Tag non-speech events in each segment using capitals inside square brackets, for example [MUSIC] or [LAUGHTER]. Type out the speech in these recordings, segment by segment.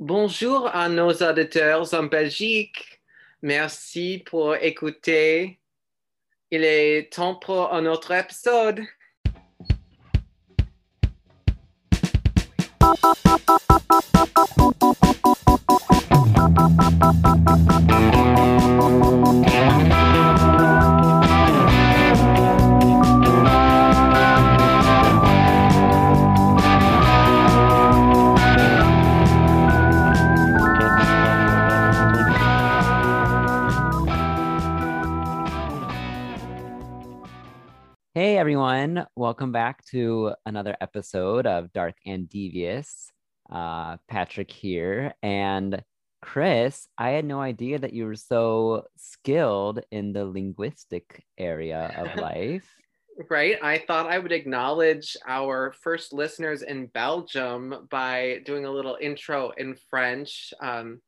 Bonjour à nos auditeurs en Belgique. Merci pour écouter. Il est temps pour un autre épisode. Everyone, welcome back to another episode of Dark and Devious. Uh, Patrick here. And Chris, I had no idea that you were so skilled in the linguistic area of [LAUGHS] life. Right. I thought I would acknowledge our first listeners in Belgium by doing a little intro in French. Um,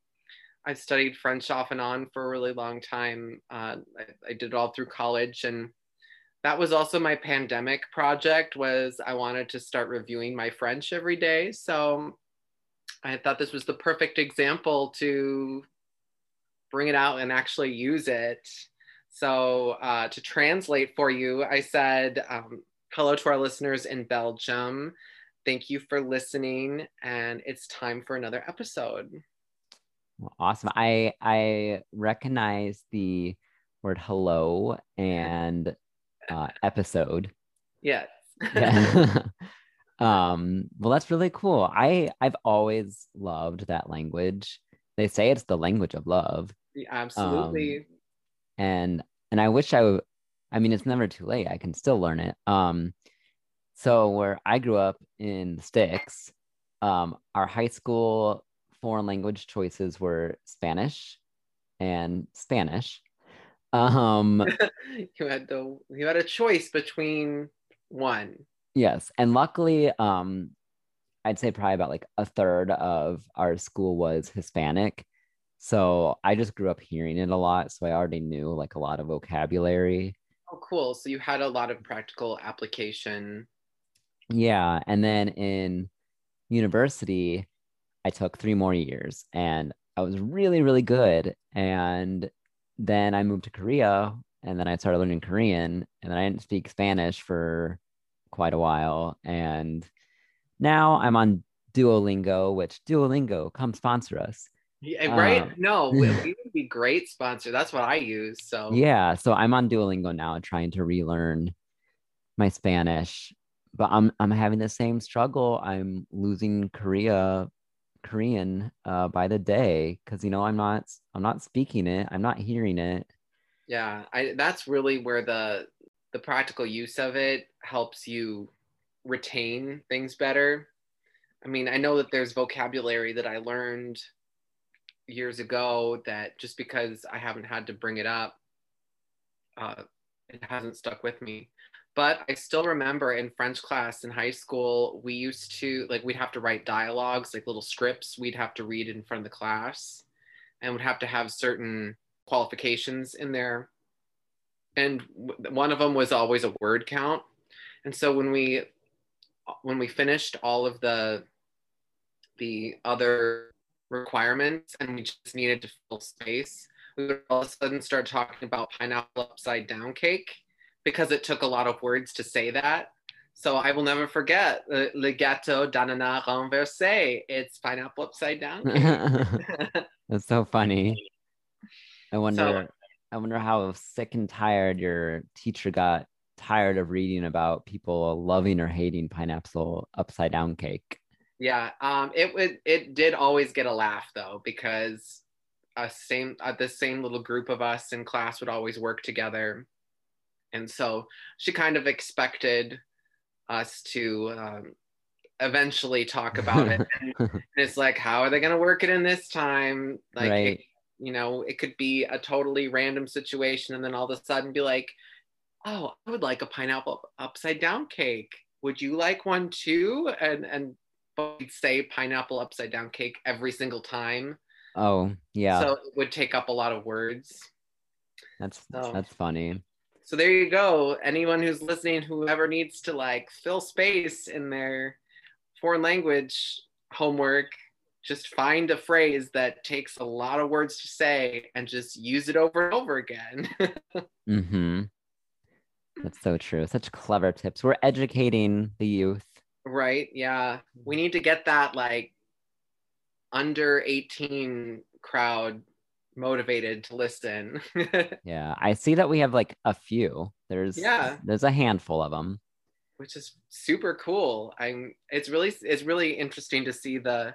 I studied French off and on for a really long time. Uh, I, I did it all through college and that was also my pandemic project was i wanted to start reviewing my french every day. So i thought this was the perfect example to bring it out and actually use it. So uh, to translate for you i said um, hello to our listeners in belgium. Thank you for listening and it's time for another episode. Awesome. I i recognize the word hello and uh, episode. Yes. yeah. [LAUGHS] [LAUGHS] um, well, that's really cool. I I've always loved that language. They say it's the language of love. Yeah, absolutely. Um, and and I wish I would. I mean, it's never too late. I can still learn it. Um, so where I grew up in the sticks, um, our high school foreign language choices were Spanish and Spanish. Um, [LAUGHS] you had the you had a choice between one. Yes, and luckily, um, I'd say probably about like a third of our school was Hispanic. So I just grew up hearing it a lot. So I already knew like a lot of vocabulary. Oh, cool. So you had a lot of practical application. Yeah. And then in university, I took three more years and I was really, really good. And then I moved to Korea and then I started learning Korean and then I didn't speak Spanish for quite a while. And now I'm on Duolingo, which Duolingo, come sponsor us. Yeah, right? Um, no, [LAUGHS] we, would be great sponsor. That's what I use. So yeah, so I'm on Duolingo now, trying to relearn my Spanish, but I'm I'm having the same struggle. I'm losing Korea Korean uh, by the day because you know I'm not I'm not speaking it, I'm not hearing it. Yeah, I that's really where the the practical use of it helps you retain things better. I mean, I know that there's vocabulary that I learned years ago that just because I haven't had to bring it up, uh, it hasn't stuck with me. But I still remember in French class in high school, we used to like we'd have to write dialogues, like little scripts we'd have to read in front of the class and would have to have certain qualifications in there. And one of them was always a word count. And so when we when we finished all of the the other requirements and we just needed to fill space, we would all of a sudden start talking about pineapple upside down cake because it took a lot of words to say that. So I will never forget uh, le gâteau d'ananas renversé. It's pineapple upside down. [LAUGHS] That's so funny. I wonder. So, I wonder how sick and tired your teacher got tired of reading about people loving or hating pineapple upside down cake. Yeah, um, it would. It did always get a laugh though because a same uh, the same little group of us in class would always work together and so she kind of expected us to um, eventually talk about it. [LAUGHS] and it's like, how are they going to work it in this time? Like, right. it, you know, it could be a totally random situation, and then all of a sudden be like, oh, I would like a pineapple upside down cake. Would you like one too? And and we'd say pineapple upside down cake every single time. Oh, yeah. So it would take up a lot of words. That's so. that's funny so there you go anyone who's listening whoever needs to like fill space in their foreign language homework just find a phrase that takes a lot of words to say and just use it over and over again. [LAUGHS] Mm-hmm. That's so true. Such clever tips. We're educating the youth. right? Yeah. We need to get that like under 18 crowd motivated to listen. [LAUGHS] Yeah, I see that we have like a few. There's Yeah. there's a handful of them. which is super cool. I'm it's really it's really interesting to see the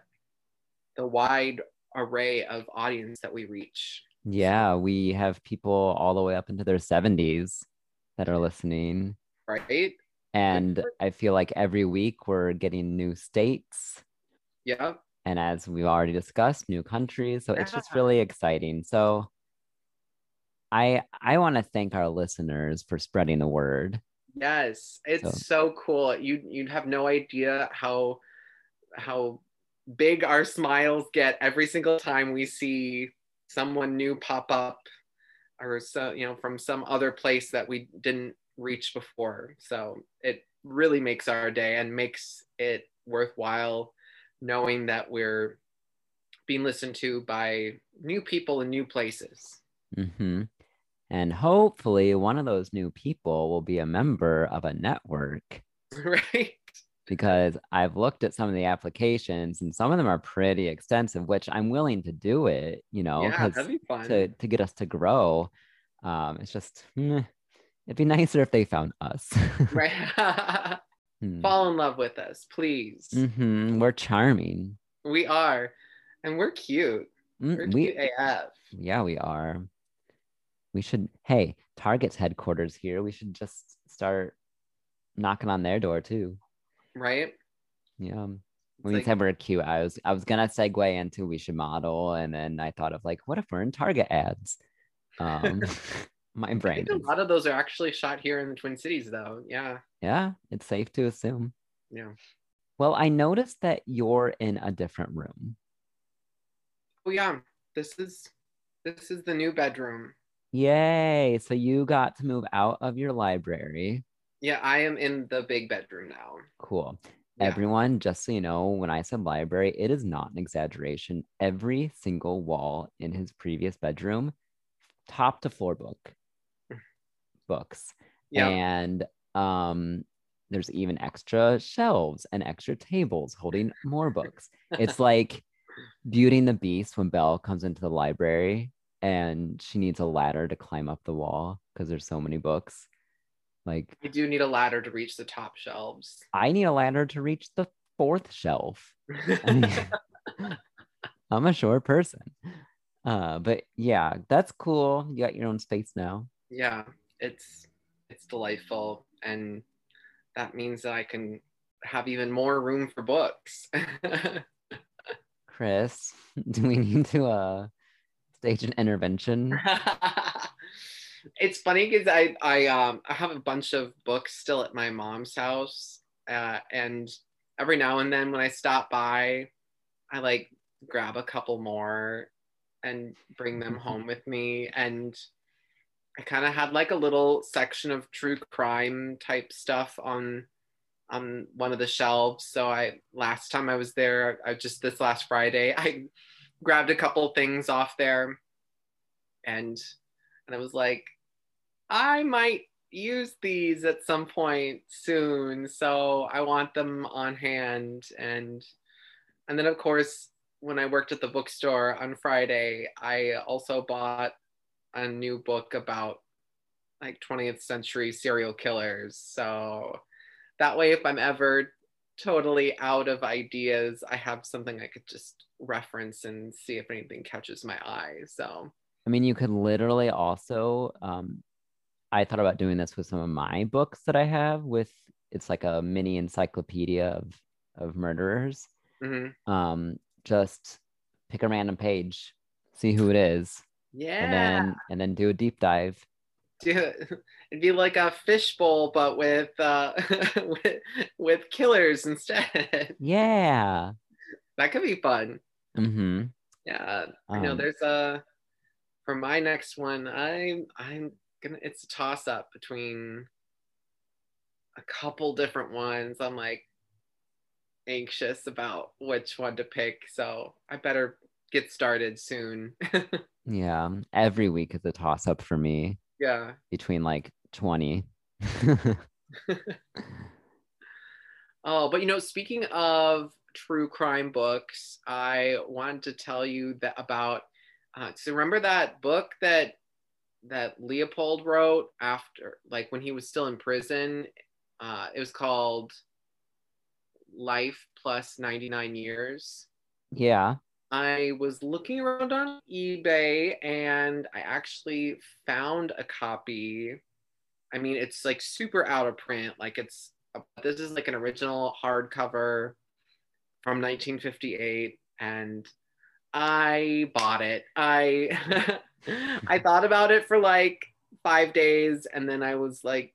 the wide array of audience that we reach. Yeah, we have people all the way up into their 70s that are listening. Right? And. I feel like every week we're getting new states. Yeah. And as we've already discussed, new countries. So it's uh-huh. just really exciting. So I I want to thank our listeners for spreading the word. Yes. It's so cool. You you'd have no idea how how big our smiles get every single time we see someone new pop up or so you know from some other place that we didn't reach before. So it really makes our day and makes it worthwhile knowing that we're being listened to by new people in new places. hmm And hopefully, one of those new people will be a member of a network [LAUGHS] right? because I've looked at some of the applications and some of them are pretty extensive, which I'm willing to do it, you know, yeah, because that'd be fun. to, to get us to grow. Um, it's just, meh, it'd be [LAUGHS] nicer if they found us. [LAUGHS] right. Hmm. Fall in love with us, please. Mhm, We're charming. We are. And we're cute. Mm, We're we, cute AF. yeah, we are. We should, hey, Target's headquarters here. We should just start knocking on their door too. Right? Yeah. When you said we're cute, I was I was gonna segue into we should model, and then I thought of like, what if we're in Target ads? [LAUGHS] Um, [LAUGHS] my I brain. think a lot of those are actually shot here in the Twin Cities, though. Yeah. Yeah, it's safe to assume. Yeah. Well, I noticed that you're in a different room. Oh yeah. This is this is the new bedroom. Yay! So you got to move out of your library. Yeah, I am in the big bedroom now. Cool. Yeah. Everyone, just so you know, when I said library, it is not an exaggeration. Every single wall in his previous bedroom, top to floor book, mm. books. Yeah. And um, there's even extra shelves and extra tables holding more books. It's [LAUGHS] like Beauty and the Beast when Belle comes into the library and she needs a ladder to climb up the wall because there's so many books. Like We do need a ladder to reach the top shelves. I need a ladder to reach the fourth shelf. I mean, [LAUGHS] I'm a short person. Uh, but yeah, that's cool. You got your own space now. yeah, it's it's delightful, and that means that I can have even more room for books. Chris, [LAUGHS] do we need to uh stage an intervention? [LAUGHS] it's funny because I I um I have a bunch of books still at my mom's house, uh, and every now and then when I stop by, I like grab a couple more and bring them [LAUGHS] home with me and I kind of had like a little section of true crime type stuff on on one of the shelves. So I last time I was there, I just this last Friday, [LAUGHS] I grabbed a couple things off there and and I was like, I might use these at some point soon. So I want them on hand. And and then of course, when I worked at the bookstore on Friday, I also bought a new book about like 20th century serial killers. So that way, if I'm ever totally out of ideas, I have something I could just reference and see if anything catches my eye. So I mean, you could literally also um I thought about doing this with some of my books that I have with it's like a mini encyclopedia of of murderers. mhm. Um just pick a random page, see who it is, yeah, and then and then do a deep dive. do it'd be like a fishbowl, but with uh, [LAUGHS] with with killers instead. [LAUGHS] Yeah. that could be fun. Mm-hmm. Yeah, I know Um, there's a for my next one. I'm I'm gonna. It's a toss up between a couple different ones. I'm like, anxious about which one to pick. So I better get started soon. [LAUGHS] Yeah, every week is a toss up for me yeah. between like 20. [LAUGHS] Oh, but you know, speaking of true crime books, I wanted to tell you that about. Uh, so remember that book that that Leopold wrote after, like when he was still in prison. Uh, it was called Life Plus Ninety Nine Years. yeah. I was looking around on eBay and I actually found a copy. I mean, it's like super out of print. Like it's this is like an original hardcover from 1958 and I bought it. I [LAUGHS] I thought about it for like 5 days and then I was like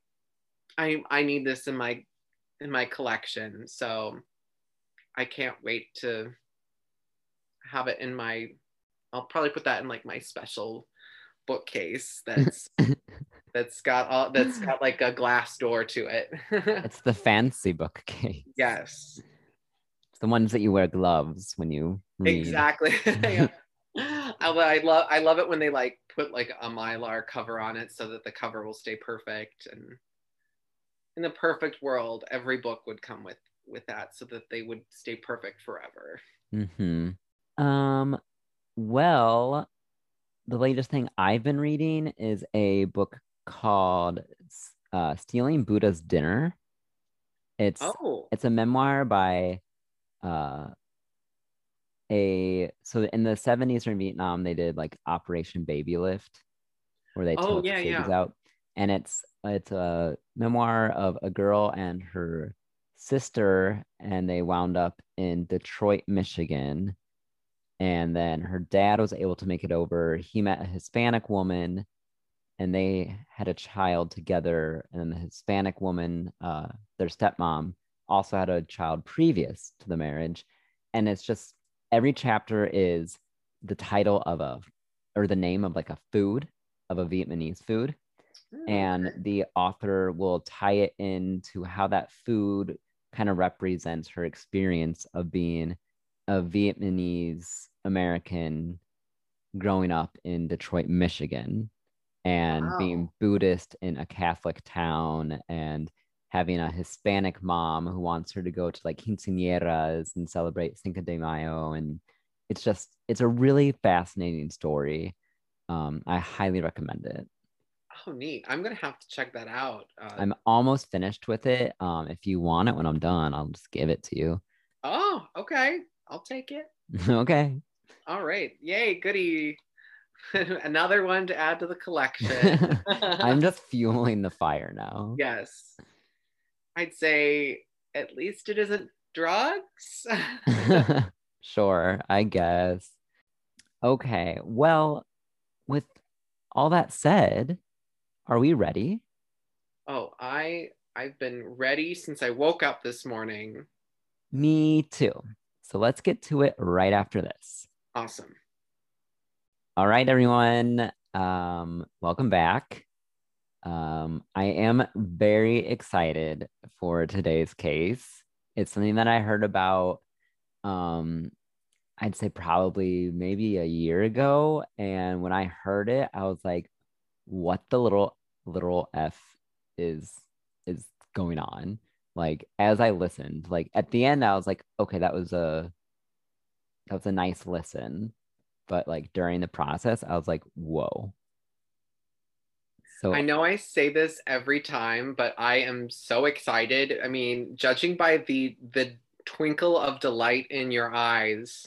I I need this in my in my collection. So I can't wait to have it in my I'll probably put that in like my special bookcase [LAUGHS] that's that's got all that's got like a glass door to it. [LAUGHS] It's the fancy bookcase. yes. It's the ones that you wear gloves when you read. Exactly. [LAUGHS] Yeah. I, I love I love it when they like put like a mylar cover on it so that the cover will stay perfect and in the perfect world every book would come with with that so that they would stay perfect forever. hmm Um, well, the latest thing I've been reading is a book called uh, Stealing Buddha's Dinner. It's Oh. it's a memoir by uh a so in the 70s in Vietnam they did like Operation Baby Lift where they Oh, took yeah, babies yeah. out and it's it's a memoir of a girl and her sister and they wound up in Detroit, Michigan and then her dad was able to make it over. He met a Hispanic woman and they had a child together and then the Hispanic woman uh their stepmom also had a child previous to the marriage and it's just every chapter is the title of a or the name of like a food of a vietnamese food Hmm. and the author will tie it into how that food kind of represents her experience of being a vietnamese american growing up in detroit michigan and being buddhist in a catholic town and having a Hispanic mom who wants her to go to like quinceañeras and celebrate Cinco de Mayo. And it's just, it's a really fascinating story. Um, I highly recommend it. Oh, neat. I'm gonna have to check that out. Uh, I'm almost finished with it. Um, if you want it when I'm done, I'll just give it to you. oh, okay. I'll take it. [LAUGHS] okay. All right. Yay, goody. [LAUGHS] Another one to add to the collection. [LAUGHS] I'm just fueling the fire now. yes. I'd say at least it isn't drugs. sure, I guess. Okay. Well, with all that said, are we ready? oh, I I've been ready since I woke up this morning. Me too. So let's get to it right after this. Awesome. All right, everyone. Um, welcome back. Um, I am very excited for today's case. It's something that I heard about, um, I'd say probably maybe a year ago. And when I heard it, I was like, what the little little F is is going on? Like as I listened, like at the end, I was like, okay, that was a that was a nice listen. But like during the process, I was like, whoa. So I know I say this every time, but I am so excited. I mean, judging by the the twinkle of delight in your eyes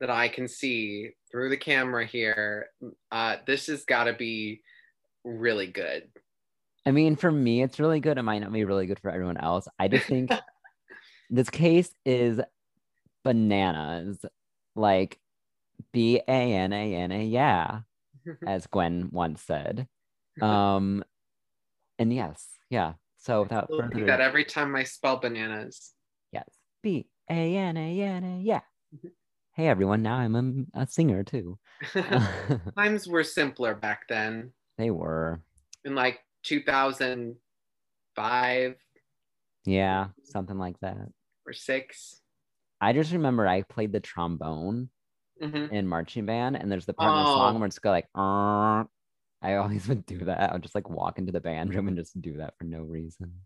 that I can see through the camera here, uh, this has got to be really good. I mean, for me, it's really good. It might not be really good for everyone else. I just [LAUGHS] think this case is bananas. Like B A N A N A, yeah, [LAUGHS] as Gwen once said. [LAUGHS] Um, and yes, yeah. So without further that every time I spell bananas. yes, B A N A N A, yeah. Mhm. Hey everyone, now I'm a, a singer too. Times were simpler back then, they were, And like 2005 yeah, something like that. or six. I just remember I played the trombone Mhm. in marching band, and there's the part in the Oh. song where it's go like, "Uh." I always would do that. I would just like walk into the band room and just do that for no reason.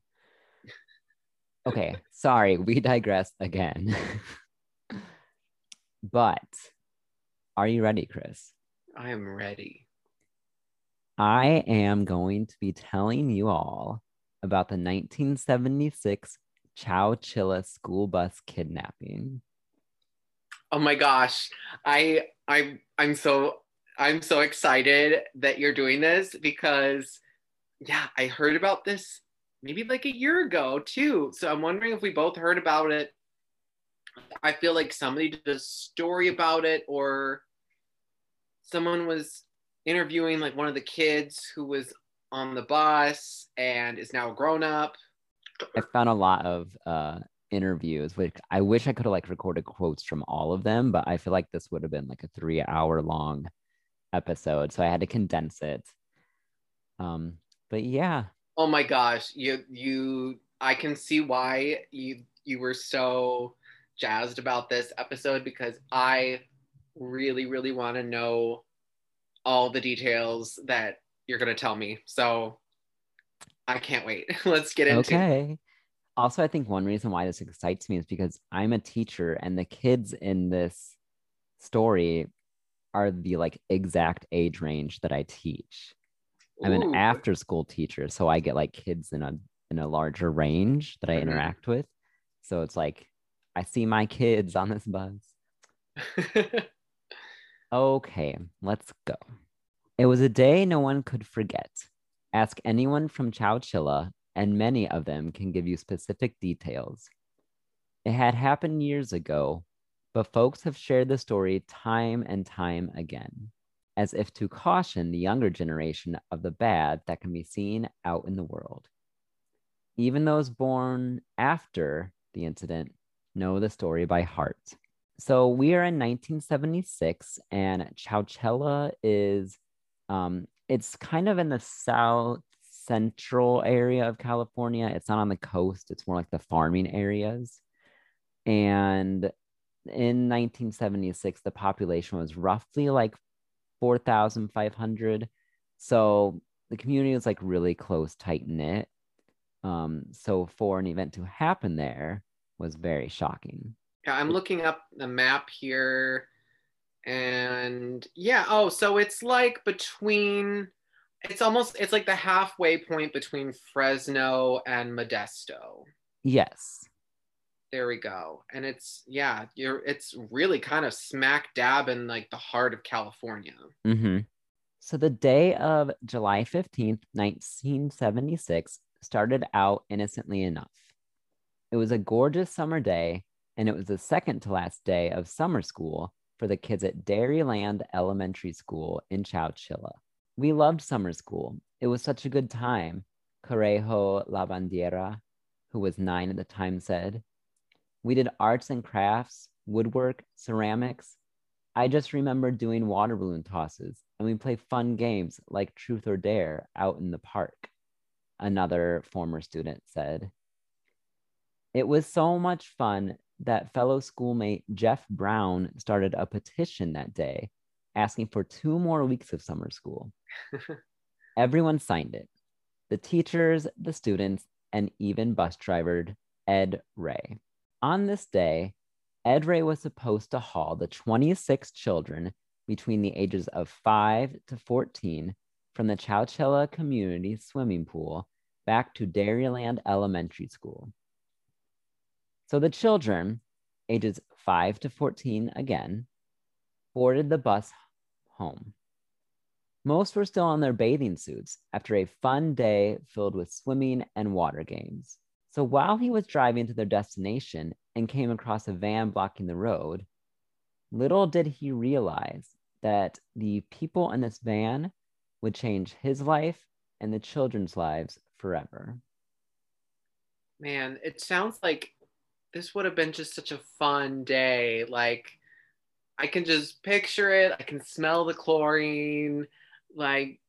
Okay, sorry, we digress again. [LAUGHS] but are you ready, Chris? I am ready. I am going to be telling you all about the 1976 Chowchilla school bus kidnapping. Oh my gosh. I I I'm so I'm so excited that you're doing this because yeah, I heard about this maybe like a year ago too. So I'm wondering if we both heard about it. I feel like somebody did a story about it or someone was interviewing like one of the kids who was on the bus and is now a grown up. I found a lot of uh, interviews, which I wish I could have like recorded quotes from all of them, but I feel like this would have been like a three hour long episode. So I had to condense it. Um, but yeah, Oh my gosh, you you I can see why you you were so jazzed about this episode because I really really want to know all the details that you're going to tell me. So I can't wait. [LAUGHS] Let's get into it. okay. Also, I think one reason why this excites me is because I'm a teacher and the kids in this story are the like exact age range that I teach. I'm an after school teacher, so I get like kids in a in a larger range that I Mhm. interact with. So it's like I see my kids on this bus. [LAUGHS] Okay, let's go. It was a day no one could forget. Ask anyone from Chowchilla, and many of them can give you specific details. It had happened years ago, but folks have shared the story time and time again, as if to caution the younger generation of the bad that can be seen out in the world. Even those born after the incident know the story by heart. So we are in 1976, and Chowchilla is, um, it's kind of in the south central area of California. It's not on the coast. It's more like the farming areas. And in 1976, the population was roughly like 4,500. So the community was like really close, tight knit. Um, so for an event to happen there was very shocking. Yeah, I'm looking up the map here. And yeah, oh, so it's like between it's almost it's like the halfway point between Fresno and Modesto. Yes. There we go. And it's yeah, you're it's really kind of smack dab in like the heart of California. hmm So the day of July 15th, 1976 started out innocently enough. It was a gorgeous summer day, and it was the second to last day of summer school for the kids at Dairyland Elementary School in Chowchilla. We loved summer school. It was such a good time, Carrejo Labendeira, who was nine at the time, said. We did arts and crafts, woodwork, ceramics, I just remember doing water balloon tosses, and we play fun games like Truth or Dare out in the park, another former student said. It was so much fun that fellow schoolmate Jeff Brown started a petition that day asking for two more weeks of summer school. [LAUGHS] Everyone signed it the teachers, the students, and even bus driver Ed Ray. On this day, Ed Ray was supposed to haul the 26 children between the ages of 5 to 14 from the Chowchilla Community Swimming Pool back to Dairyland Elementary School. So the children, ages 5 to 14 again, boarded the bus home. Most were still in their bathing suits after a fun day filled with swimming and water games. So while he was driving to their destination and came across a van blocking the road, little did he realize that the people in this van would change his life and the children's lives forever. Man, it sounds like this would have been just such a fun day. Like I can just picture it. I can smell the chlorine. Like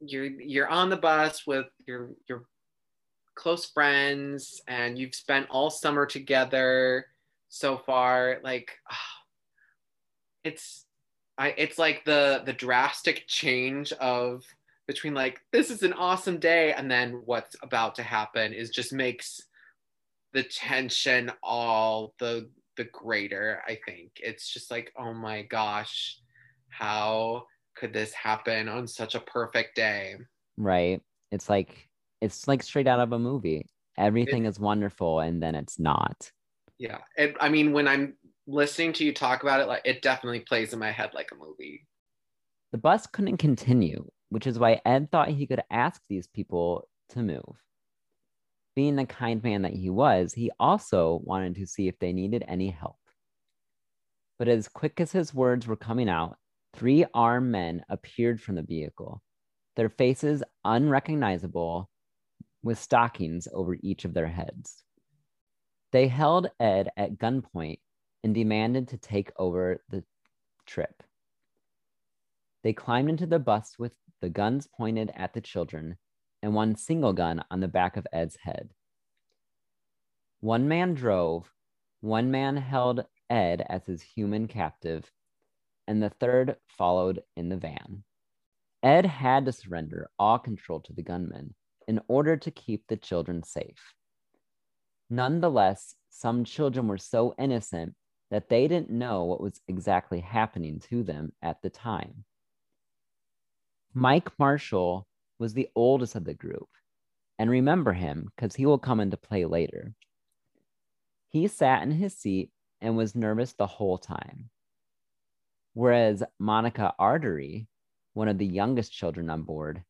you're you're on the bus with your your close friends and you've spent all summer together. so far. Like, [SIGHS] it's, I, it's like the the drastic change of between like this is an awesome day and then what's about to happen is just makes the tension all the the greater i think. It's just like oh my gosh how could this happen on such a perfect day? Right. It's like it's like straight out of a movie. Everything It- is wonderful and then it's not. Yeah. It, i mean when i'm listening to you talk about it like it definitely plays in my head like a movie. The bus couldn't continue which is why ed thought he could ask these people to move being the kind man that he was he also wanted to see if they needed any help. But as quick as his words were coming out three armed men appeared from the vehicle their faces unrecognizable with stockings over each of their heads. They held ed at gunpoint and demanded to take over the trip. They climbed into the bus with the guns pointed at the children and one single gun on the back of Ed's head. One man drove, one man held Ed as his human captive, and the third followed in the van. Ed had to surrender all control to the gunmen in order to keep the children safe. Nonetheless, some children were so innocent that they didn't know what was exactly happening to them at the time. Mike Marshall was the oldest of the group, and remember him because he will come into play later. He sat in his seat and was nervous the whole time. Whereas Monica Artery, one of the youngest children on board,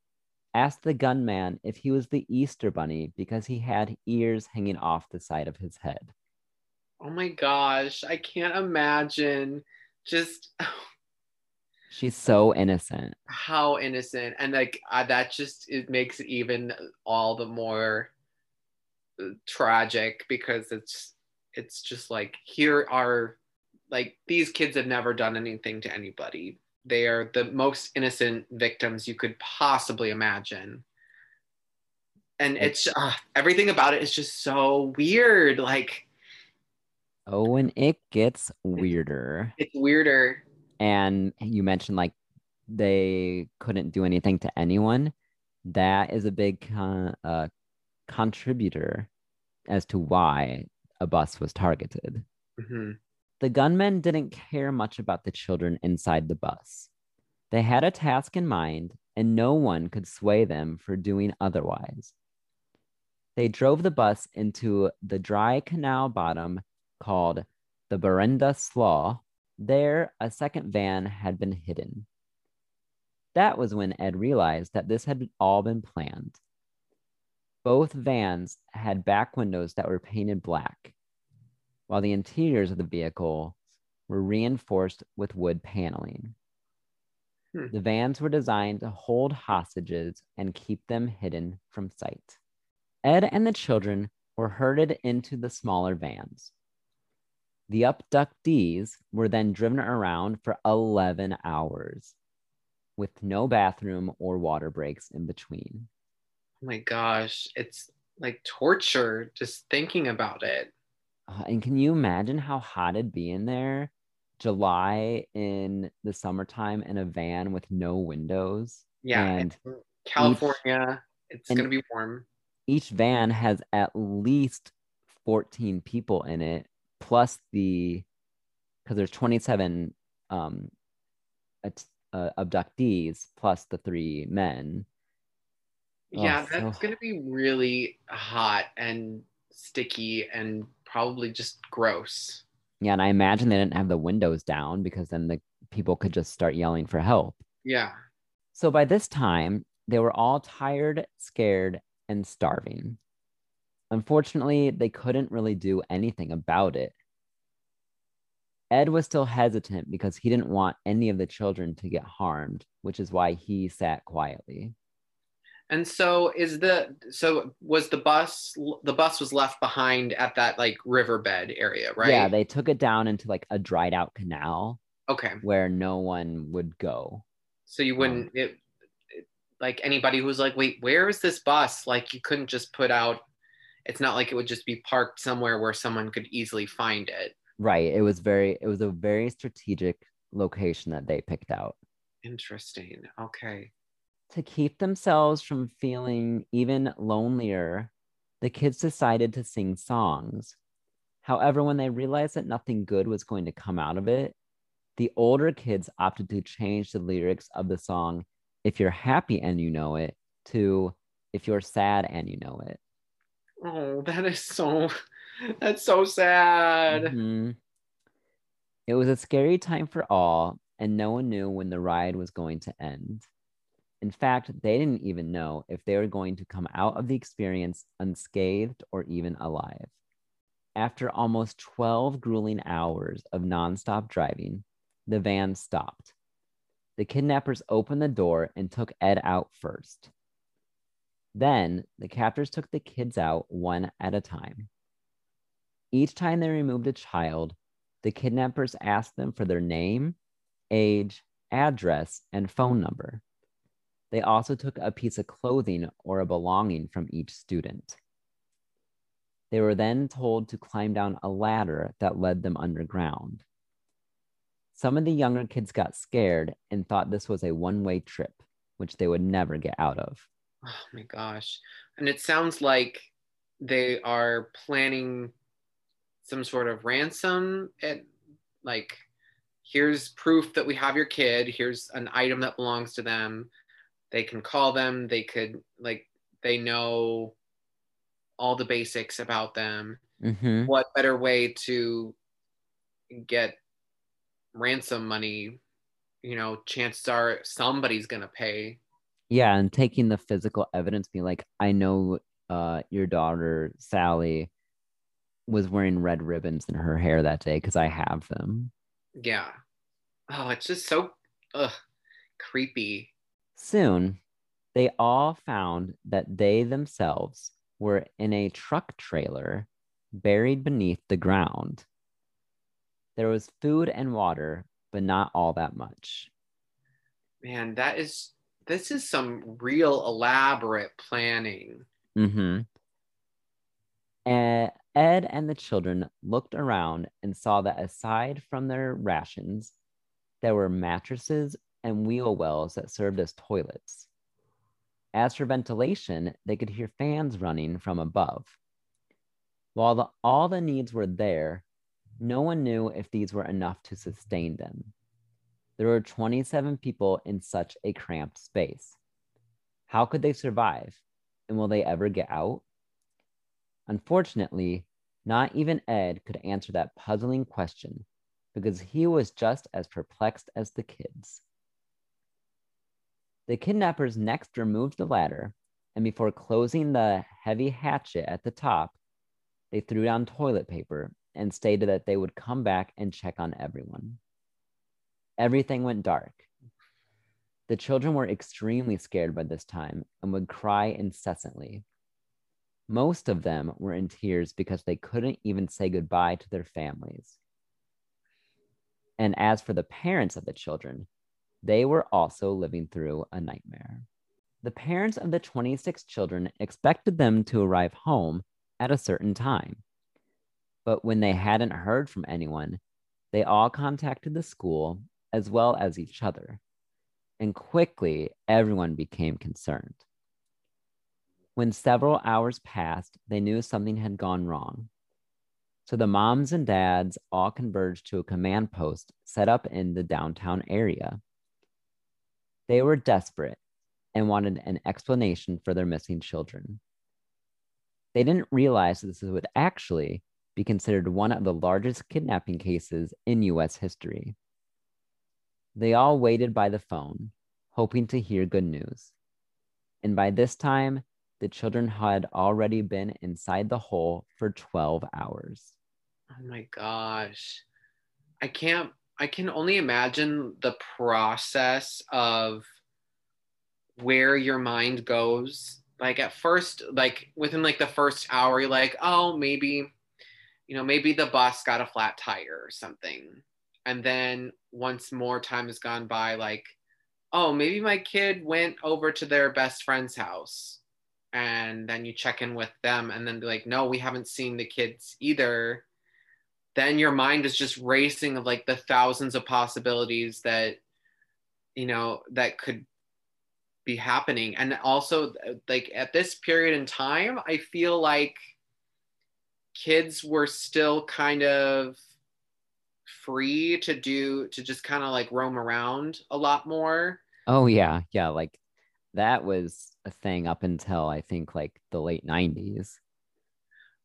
asked the gunman if he was the Easter Bunny because he had ears hanging off the side of his head. oh my gosh i can't imagine just [LAUGHS] She's so innocent. how innocent. And like uh, that just it makes it even all the more uh, tragic because it's it's just like here are like these kids have never done anything to anybody. They are the most innocent victims you could possibly imagine. And it's uh, everything about it is just so weird. Like Oh, and it gets weirder. it's weirder and you mentioned like they couldn't do anything to anyone. That is a big con- uh, contributor as to why a bus was targeted. Mhm. the gunmen didn't care much about the children inside the bus. They had a task in mind and no one could sway them for doing otherwise. They drove the bus into the dry canal bottom called the Berenda Slough there, a second van had been hidden. That was when Ed realized that this had all been planned. Both vans had back windows that were painted black, while the interiors of the vehicles were reinforced with wood paneling. Hmm. The vans were designed to hold hostages and keep them hidden from sight. Ed and the children were herded into the smaller vans. The abductees were then driven around for 11 hours with no bathroom or water breaks in between. oh my gosh it's like torture just thinking about it Uh, and can you imagine how hot it'd be in there? July in the summertime in a van with no windows. yeah And California, it's and- gonna be warm. each van has at least 14 people in it, plus the, because there's 27 um, uh, abductees plus the three men. Oh, Yeah, so- that's gonna be really hot and sticky and probably just gross. Yeah, and I imagine they didn't have the windows down because then the people could just start yelling for help. Yeah. So by this time, they were all tired, scared, and starving. Unfortunately, they couldn't really do anything about it. Ed was still hesitant because he didn't want any of the children to get harmed, which is why he sat quietly. And so is the so was the bus the bus was left behind at that like riverbed area, right? Yeah, they took it down into like a dried out canal okay. where no one would go. So you wouldn't um, it, it- like anybody who was like, wait, where is this bus? Like you couldn't just put out. It's not like it would just be parked somewhere where someone could easily find it. Right. It was very it was a very strategic location that they picked out. Interesting. Okay. To keep themselves from feeling even lonelier, the kids decided to sing songs. However, when they realized that nothing good was going to come out of it, the older kids opted to change the lyrics of the song If You're Happy and You Know It to If You're Sad and You Know It. Oh, that is so [LAUGHS] that's so sad. Mm-hmm. It was a scary time for all, and no one knew when the ride was going to end. In fact, they didn't even know if they were going to come out of the experience unscathed or even alive. After almost 12 grueling hours of nonstop driving, the van stopped. The kidnappers opened the door and took Ed out first. Then the captors took the kids out one at a time. Each time they removed a child, the kidnappers asked them for their name, age, address, and phone number. They also took a piece of clothing or a belonging from each student. They were then told to climb down a ladder that led them underground. Some of the younger kids got scared and thought this was a one way trip, which they would never get out of. Oh my gosh. And it sounds like they are planning some sort of ransom at like here's proof that we have your kid here's an item that belongs to them they can call them they could like they know all the basics about them mm-hmm. what better way to get ransom money you know chances are somebody's gonna pay yeah and taking the physical evidence being like i know uh your daughter sally was wearing red ribbons in her hair that day because I have them. Yeah. Oh, it's just so ugh, creepy. Soon, they all found that they themselves were in a truck trailer buried beneath the ground. There was food and water, but not all that much. Man, that is this is some real elaborate planning. Mm-hmm. Ed and the children looked around and saw that aside from their rations, there were mattresses and wheel wells that served as toilets. As for ventilation, they could hear fans running from above. While the, all the needs were there, no one knew if these were enough to sustain them. There were 27 people in such a cramped space. How could they survive? And will they ever get out? Unfortunately, not even Ed could answer that puzzling question because he was just as perplexed as the kids. The kidnappers next removed the ladder, and before closing the heavy hatchet at the top, they threw down toilet paper and stated that they would come back and check on everyone. Everything went dark. The children were extremely scared by this time and would cry incessantly most of them were in tears because they couldn't even say goodbye to their families. And as for the parents of the children, they were also living through a nightmare. The parents of the 26 children expected them to arrive home at a certain time. But when they hadn't heard from anyone, they all contacted the school as well as each other. And quickly, everyone became concerned. When several hours passed, they knew something had gone wrong. So the moms and dads all converged to a command post set up in the downtown area. They were desperate and wanted an explanation for their missing children. They didn't realize this would actually be considered one of the largest kidnapping cases in US history. They all waited by the phone, hoping to hear good news. And by this time, the children had already been inside the hole for 12 hours. Oh my gosh. I can't, I can only imagine the process of where your mind goes. Like at first, like within like the first hour, you're like, oh, maybe, you know, maybe the bus got a flat tire or something. And then once more time has gone by, like, oh, maybe my kid went over to their best friend's house. And then you check in with them and then be like no we haven't seen the kids either. Then your mind is just racing of like the thousands of possibilities that you know that could be happening. And also like at this period in time i feel like kids were still kind of free to do to just kind of like roam around a lot more. Oh yeah. Yeah like that was a thing up until i think like the late 90s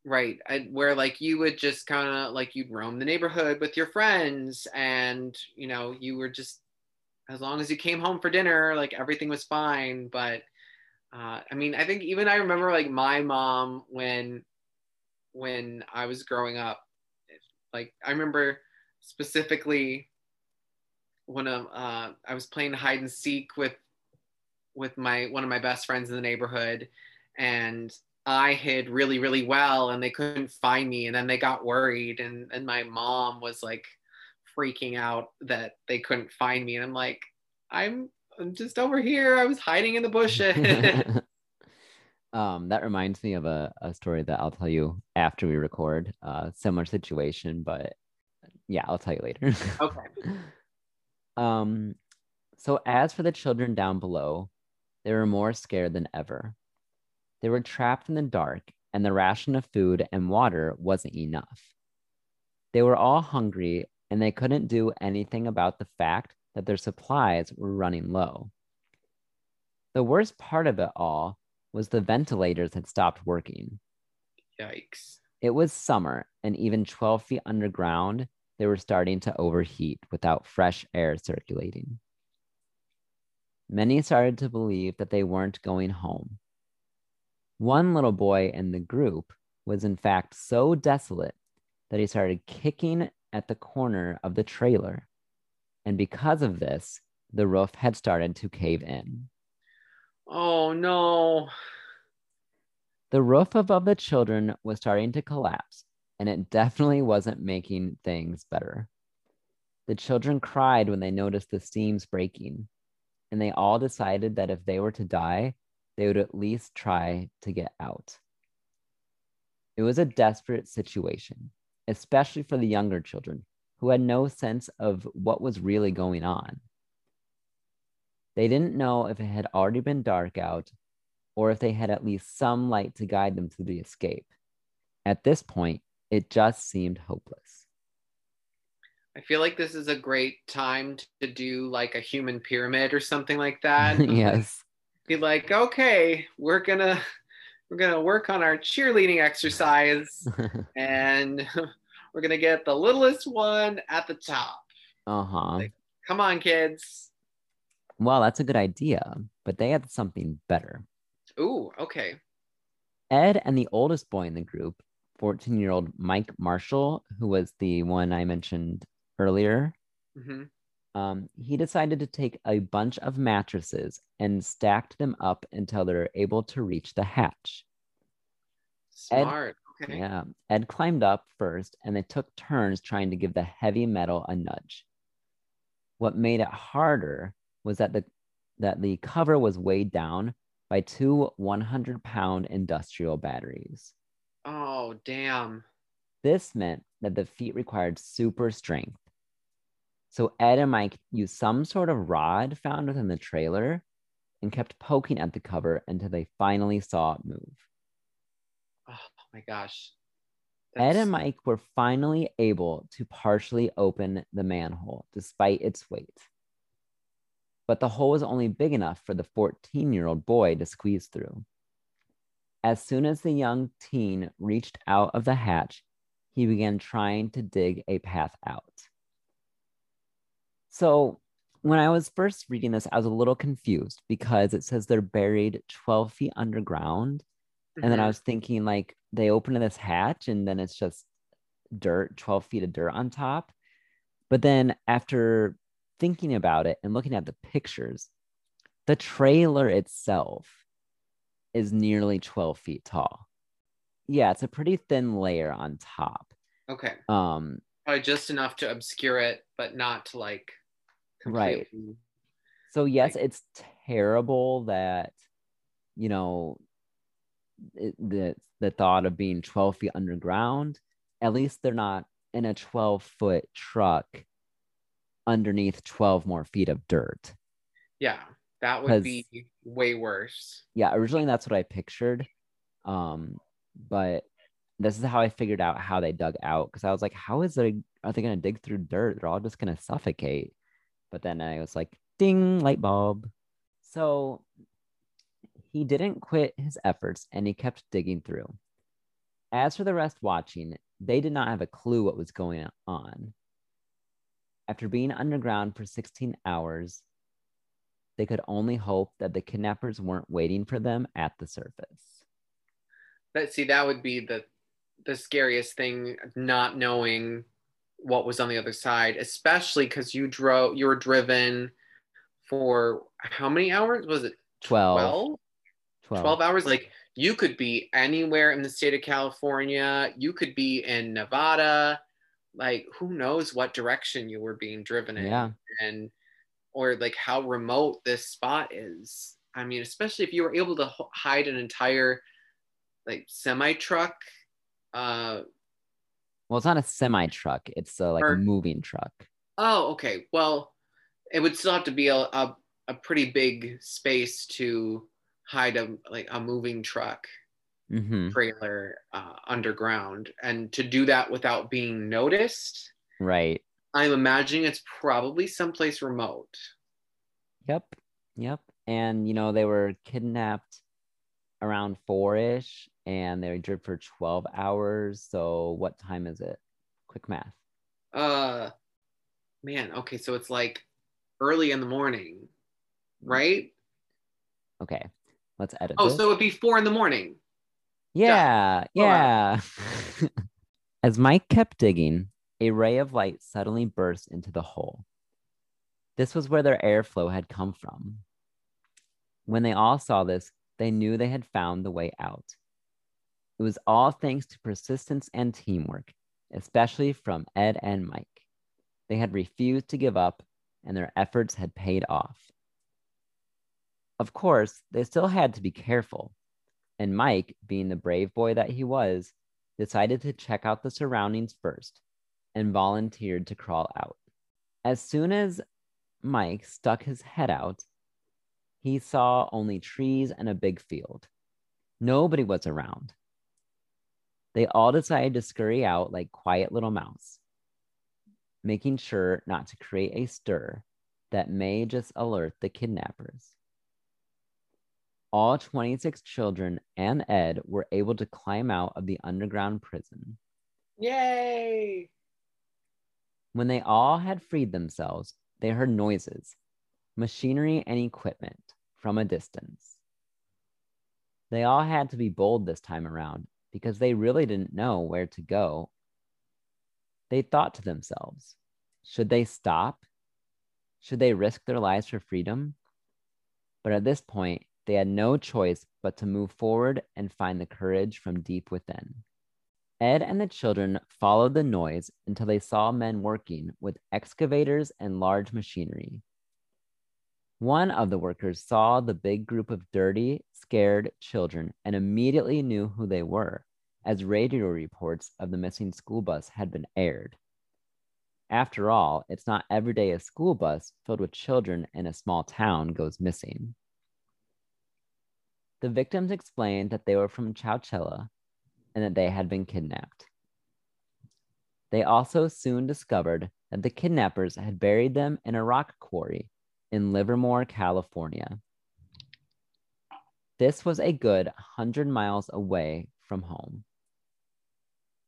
right. I, where like you would just kind of like you'd roam the neighborhood with your friends and you know you were just as long as you came home for dinner like everything was fine. But uh, i mean i think even i remember like my mom when when i was growing up like i remember specifically when um, uh, i was playing hide and seek with with my one of my best friends in the neighborhood and I hid really, really well and they couldn't find me. And then they got worried. And, and my mom was like freaking out that they couldn't find me. And I'm like, I'm, I'm just over here. I was hiding in the bushes. [LAUGHS] um, that reminds me of a, a story that I'll tell you after we record. Uh, similar situation, but yeah, I'll tell you later. okay. [LAUGHS] Um, so as for the children down below, they were more scared than ever. They were trapped in the dark, and the ration of food and water wasn't enough. They were all hungry, and they couldn't do anything about the fact that their supplies were running low. The worst part of it all was the ventilators had stopped working. Yikes. It was summer, and even 12 feet underground, they were starting to overheat without fresh air circulating. Many started to believe that they weren't going home, one little boy in the group was, in fact, so desolate that he started kicking at the corner of the trailer. And because of this, the roof had started to cave in. Oh no. The roof above the children was starting to collapse, and it definitely wasn't making things better. The children cried when they noticed the seams breaking, and they all decided that if they were to die, they would at least try to get out. It was a desperate situation, especially for the younger children who had no sense of what was really going on. They didn't know if it had already been dark out or if they had at least some light to guide them to the escape. At this point, it just seemed hopeless. I feel like this is a great time to do like a human pyramid or something like [LAUGHS] that. yes be like, okay, we're gonna we're gonna work on our cheerleading exercise, [LAUGHS] and [LAUGHS] we're gonna get the littlest one at the top. Uh huh. Like, come on, kids. Well, that's a good idea, but they had something better. Ooh, okay. Ed and the oldest boy in the group, 14 year old Mike Marshall, who was the one I mentioned earlier, mm-hmm um, he decided to take a bunch of mattresses and stacked them up until they were able to reach the hatch. Smart. Ed, okay. Yeah. Ed climbed up first and they took turns trying to give the heavy metal a nudge. What made it harder was that the that the cover was weighed down by two 100 pound industrial batteries. Oh, damn. This meant that the feat required super strength so Ed and Mike used some sort of rod found within the trailer and kept poking at the cover until they finally saw it move. Oh my gosh. That's... Ed and Mike were finally able to partially open the manhole despite its weight. But the hole was only big enough for the 14 year old boy to squeeze through. As soon as the young teen reached out of the hatch, he began trying to dig a path out. So when I was first reading this, I was a little confused because it says they're buried 12 feet underground. Mm-hmm. And then I mm-hmm. was thinking, like, they open in this hatch and then it's just dirt, 12 feet of dirt on top. But then after thinking about it and looking at the pictures, the trailer itself is nearly 12 feet tall. Yeah, it's a pretty thin layer on top. Okay. Um, probably just enough to obscure it, but not to like Right. So yes, like, it's terrible that you know it, the the thought of being 12 feet underground. At least they're not in a 12 foot truck underneath 12 more feet of dirt. Yeah, that would be way worse. Yeah, originally that's what I pictured. Um, but this is how I figured out how they dug out because I was like, how is they are they gonna dig through dirt? They're all just gonna suffocate. But then I was like, ding, light bulb. So he didn't quit his efforts and he kept digging through. As for the rest watching, they did not have a clue what was going on. After being underground for 16 hours, they could only hope that the kidnappers weren't waiting for them at the surface. That see, that would be the the scariest thing, not knowing what was on the other side, especially because you drove you were driven for how many hours? Was it 12. 12? 12. 12 hours like you could be anywhere in the state of california you could be in nevada like who knows what direction you were being driven in Yeah. and or like how remote this spot is i mean especially if you were able to hide an entire like semi truck uh Well, it's not a semi truck, it's uh, like Or- a moving truck. oh okay well it would still have to be a, a, a pretty big space to hide a like a moving truck hmm trailer uh, underground and to do that without being noticed Right. I'm imagining it's probably someplace remote Yep. Yep. And, you know, they were kidnapped around four ish and they were driven for 12 hours. So, what time is it? Quick math. uh man okay so it's like early in the morning right Okay. Let's edit. oh this. so it'd be four in the morning Yeah, Go yeah. [LAUGHS] As Mike kept digging, a ray of light suddenly burst into the hole. This was where their airflow had come from. When they all saw this, they knew they had found the way out. It was all thanks to persistence and teamwork, especially from Ed and Mike. They had refused to give up, and their efforts had paid off. Of course, they still had to be careful and Mike, being the brave boy that he was, decided to check out the surroundings first and volunteered to crawl out. As soon as Mike stuck his head out, he saw only trees and a big field. Nobody was around. They all decided to scurry out like quiet little mouse, making sure not to create a stir that may just alert the kidnappers. All 26 children and Ed were able to climb out of the underground prison. yay When they all had freed themselves, they heard noises, machinery, and equipment from a distance. They all had to be bold this time around because they really didn't know where to go. They thought to themselves should they stop? Should they risk their lives for freedom? But at this point, they had no choice but to move forward and find the courage from deep within. Ed and the children followed the noise until they saw men working with excavators and large machinery. One of the workers saw the big group of dirty, scared children and immediately knew who they were, as radio reports of the missing school bus had been aired. After all, it's not every day a school bus filled with children in a small town goes missing. The victims explained that they were from Chowchilla and that they had been kidnapped. They also soon discovered that the kidnappers had buried them in a rock quarry in Livermore, California. This was a good 100 miles away from home.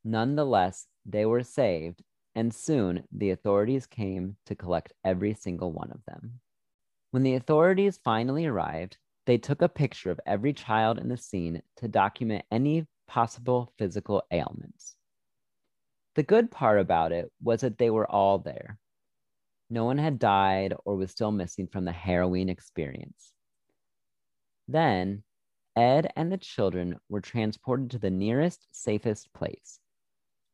Nonetheless, they were saved, and soon the authorities came to collect every single one of them. When the authorities finally arrived, they took a picture of every child in the scene to document any possible physical ailments. The good part about it was that they were all there. No one had died or was still missing from the harrowing experience. Then, Ed and the children were transported to the nearest, safest place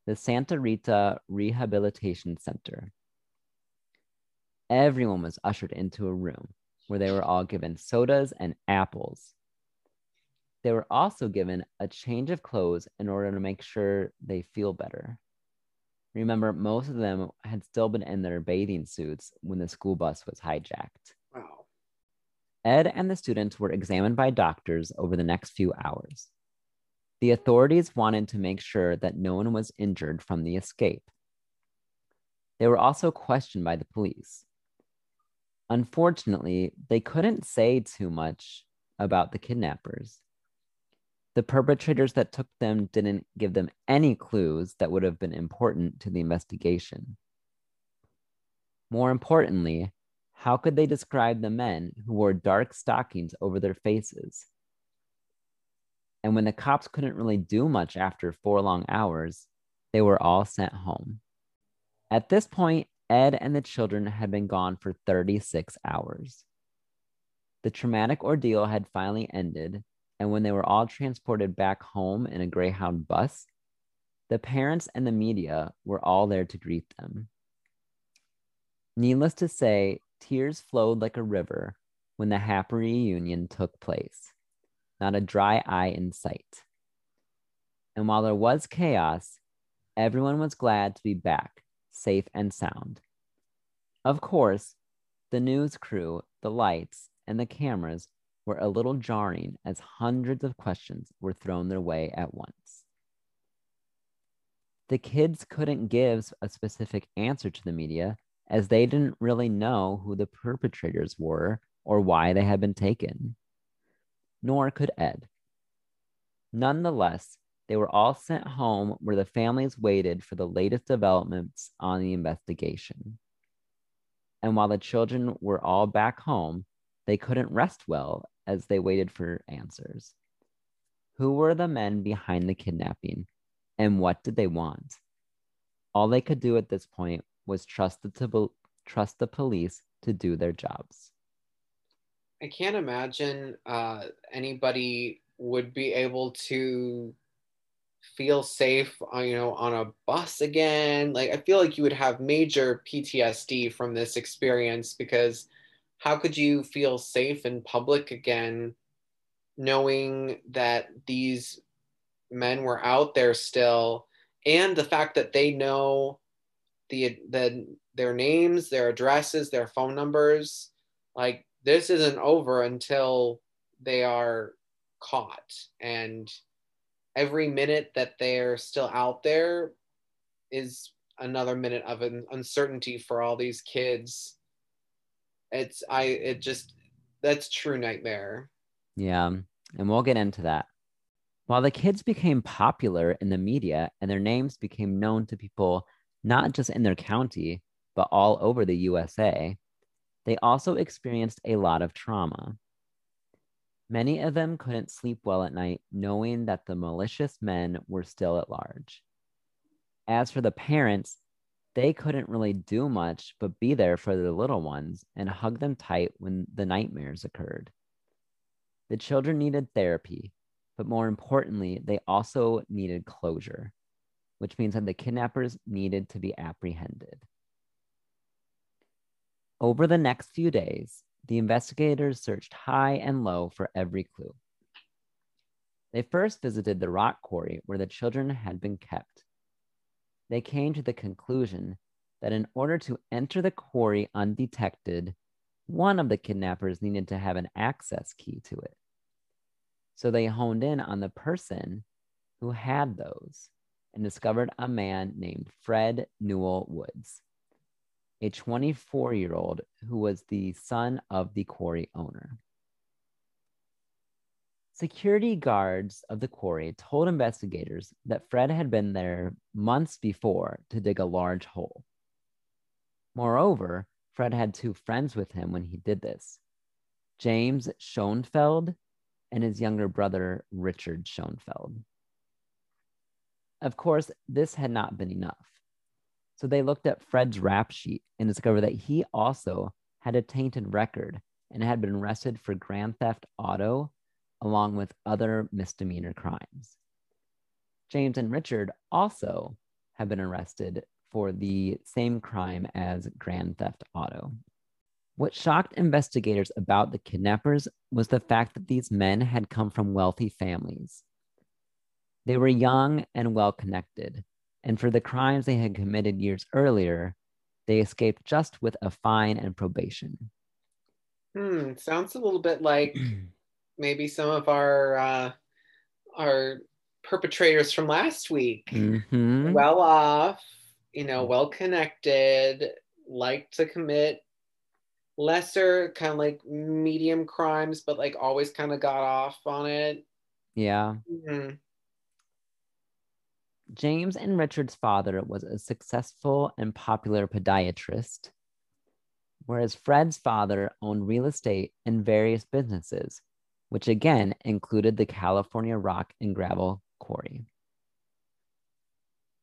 the Santa Rita Rehabilitation Center. Everyone was ushered into a room where they were all given sodas and apples. They were also given a change of clothes in order to make sure they feel better. Remember, most of them had still been in their bathing suits when the school bus was hijacked. Wow. Ed and the students were examined by doctors over the next few hours. The authorities wanted to make sure that no one was injured from the escape. They were also questioned by the police. Unfortunately, they couldn't say too much about the kidnappers. The perpetrators that took them didn't give them any clues that would have been important to the investigation. More importantly, how could they describe the men who wore dark stockings over their faces? And when the cops couldn't really do much after four long hours, they were all sent home. At this point, Ed and the children had been gone for 36 hours. The traumatic ordeal had finally ended, and when they were all transported back home in a Greyhound bus, the parents and the media were all there to greet them. Needless to say, tears flowed like a river when the happy reunion took place, not a dry eye in sight. And while there was chaos, everyone was glad to be back safe and sound. Of course, the news crew, the lights, and the cameras were a little jarring as hundreds of questions were thrown their way at once. The kids couldn't give a specific answer to the media as they didn't really know who the perpetrators were or why they had been taken. Nor could Ed. Nonetheless, they were all sent home where the families waited for the latest developments on the investigation. And while the children were all back home, they couldn't rest well as they waited for answers. Who were the men behind the kidnapping and what did they want? All they could do at this point was trust the, trust the police to do their jobs. I can't imagine uh, anybody would be able to feel safe uh, you know on a bus again like i feel like you would have major ptsd from this experience because how could you feel safe in public again knowing that these men were out there still and the fact that they know the, the their names their addresses their phone numbers? Like this isn't over until they are caught and every minute that they're still out there is another minute of uncertainty for all these kids it's i it just that's true nightmare. Yeah and we'll get into that. While the kids became popular in the media and their names became known to people not just in their county but all over the usa they also experienced a lot of trauma. Many of them couldn't sleep well at night, knowing that the malicious men were still at large. As for the parents, they couldn't really do much but be there for the little ones and hug them tight when the nightmares occurred. The children needed therapy, but more importantly, they also needed closure, which means that the kidnappers needed to be apprehended. Over the next few days, the investigators searched high and low for every clue. They first visited the rock quarry where the children had been kept. They came to the conclusion that in order to enter the quarry undetected, one of the kidnappers needed to have an access key to it. So they honed in on the person who had those and discovered a man named Fred Newhall Woods a 24 year old who was the son of the quarry owner. Security guards of the quarry told investigators that Fred had been there months before to dig a large hole. Moreover, Fred had two friends with him when he did this James Schoenfeld and his younger brother, Richard Schoenfeld. Of course, this had not been enough. So they looked at Fred's rap sheet and discovered that he also had a tainted record and had been arrested for grand theft auto along with other misdemeanor crimes. James and Richard also have been arrested for the same crime as grand theft auto. What shocked investigators about the kidnappers was the fact that these men had come from wealthy families. They were young and well connected, And for the crimes they had committed years earlier, they escaped just with a fine and probation. Hmm, sounds a little bit like [CLEARS THROAT] maybe some of our uh, our perpetrators from last week. Mhm. Well off, you know, well connected, like to commit lesser, kind of like medium crimes, but like always kind of got off on it. Yeah. Mhm. James and Richard's father was a successful and popular podiatrist, whereas Fred's father owned real estate and various businesses, which again included the California rock and gravel quarry.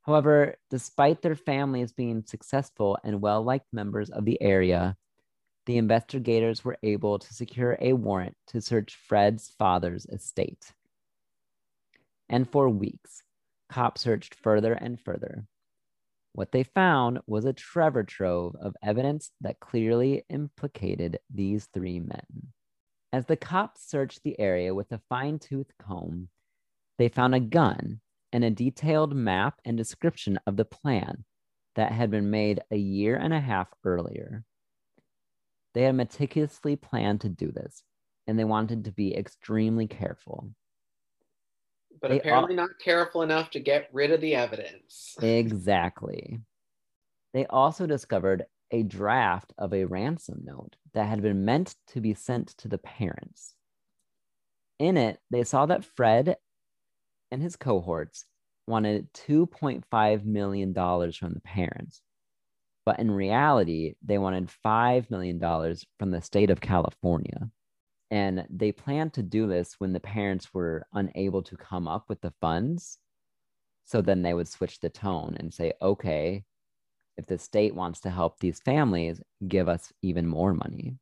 However, despite their families being successful and well liked members of the area, the investigators were able to secure a warrant to search Fred's father's estate. And for weeks, cops searched further and further. What they found was a treasure trove of evidence that clearly implicated these three men. As the cops searched the area with a fine tooth comb, they found a gun and a detailed map and description of the plan that had been made a year and a half earlier. They had meticulously planned to do this, and they wanted to be extremely careful. But They apparently not careful enough to get rid of the evidence. [LAUGHS] Exactly. They also discovered a draft of a ransom note that had been meant to be sent to the parents. In it, they saw that Fred and his cohorts wanted $2.5 million from the parents. But in reality, they wanted $5 million from the state of California. And they planned to do this when the parents were unable to come up with the funds. So then they would switch the tone and say, okay, if the state wants to help these families, give us even more money.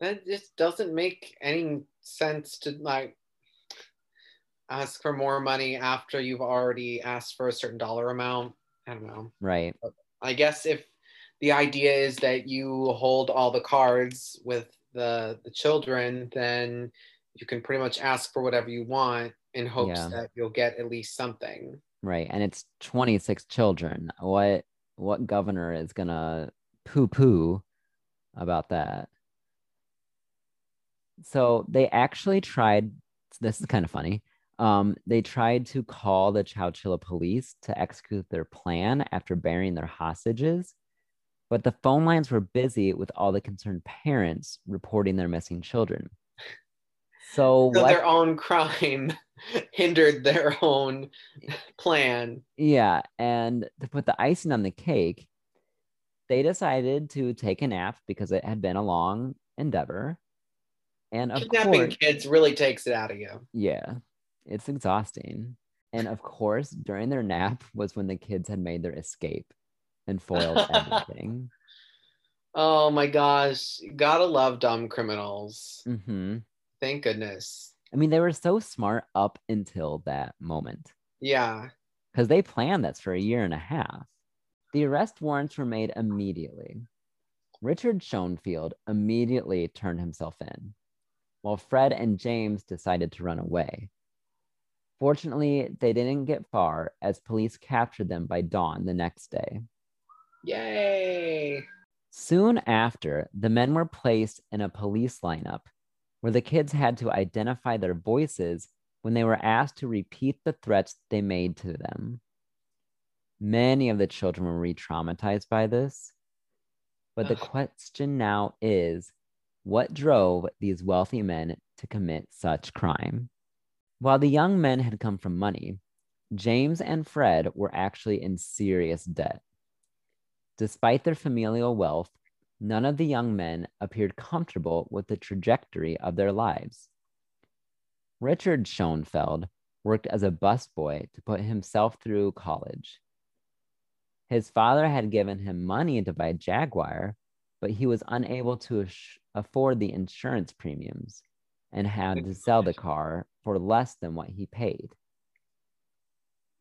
That just doesn't make any sense to like ask for more money after you've already asked for a certain dollar amount. I don't know. Right. I guess if the idea is that you hold all the cards with the the children, then you can pretty much ask for whatever you want in hopes Yeah. that you'll get at least something. Right. And it's 26 children. What what governor is gonna poo-poo about that? So they actually tried, this is kind of funny. Um, they tried to call the Chowchilla police to execute their plan after burying their hostages, but the phone lines were busy with all the concerned parents reporting their missing children. So, So what their own crime [LAUGHS] [LAUGHS] hindered their own plan. Yeah, and to put the icing on the cake, they decided to take a nap because it had been a long endeavor. And of Kidnapping course, kids really takes it out of you. yeah, it's exhausting. And of course, during their nap was when the kids had made their escape and foiled [LAUGHS] everything. Oh my gosh. Gotta love dumb criminals. hmm Thank goodness. I mean, they were so smart up until that moment Yeah. because they planned this for a year and a half. The arrest warrants were made immediately. Richard Schoenfeld immediately turned himself in, while Fred and James decided to run away. Fortunately, they didn't get far as police captured them by dawn the next day. Yay. Soon after, the men were placed in a police lineup where the kids had to identify their voices when they were asked to repeat the threats they made to them. Many of the children were re traumatized by this. But the question now is what drove these wealthy men to commit such crime? While the young men had come from money, James and Fred were actually in serious debt. Despite their familial wealth, none of the young men appeared comfortable with the trajectory of their lives. Richard Schoenfeld worked as a busboy to put himself through college. His father had given him money to buy Jaguar, but he was unable to afford the insurance premiums and had to sell the car for less than what he paid.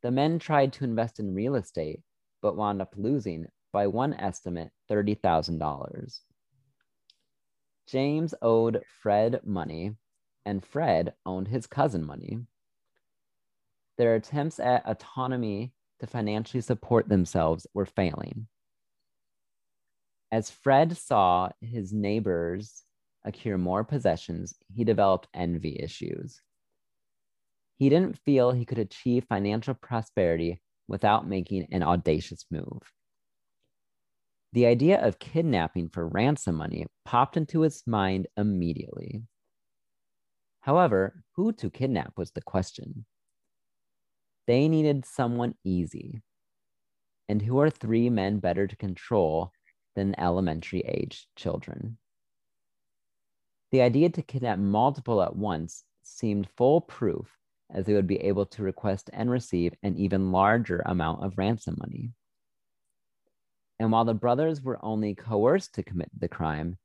The men tried to invest in real estate, but wound up losing, by one estimate, $30,000. James owed Fred money, and Fred owned his cousin money. Their attempts at autonomy to financially support themselves were failing. As Fred saw his neighbors accrue more possessions, he developed envy issues. He didn't feel he could achieve financial prosperity without making an audacious move. The idea of kidnapping for ransom money popped into his mind immediately. However, who to kidnap was the question. They needed someone easy. And who are three men better to control than elementary age children? The idea to kidnap multiple at once seemed foolproof as they would be able to request and receive an even larger amount of ransom money. And while the brothers were only coerced to commit the crime,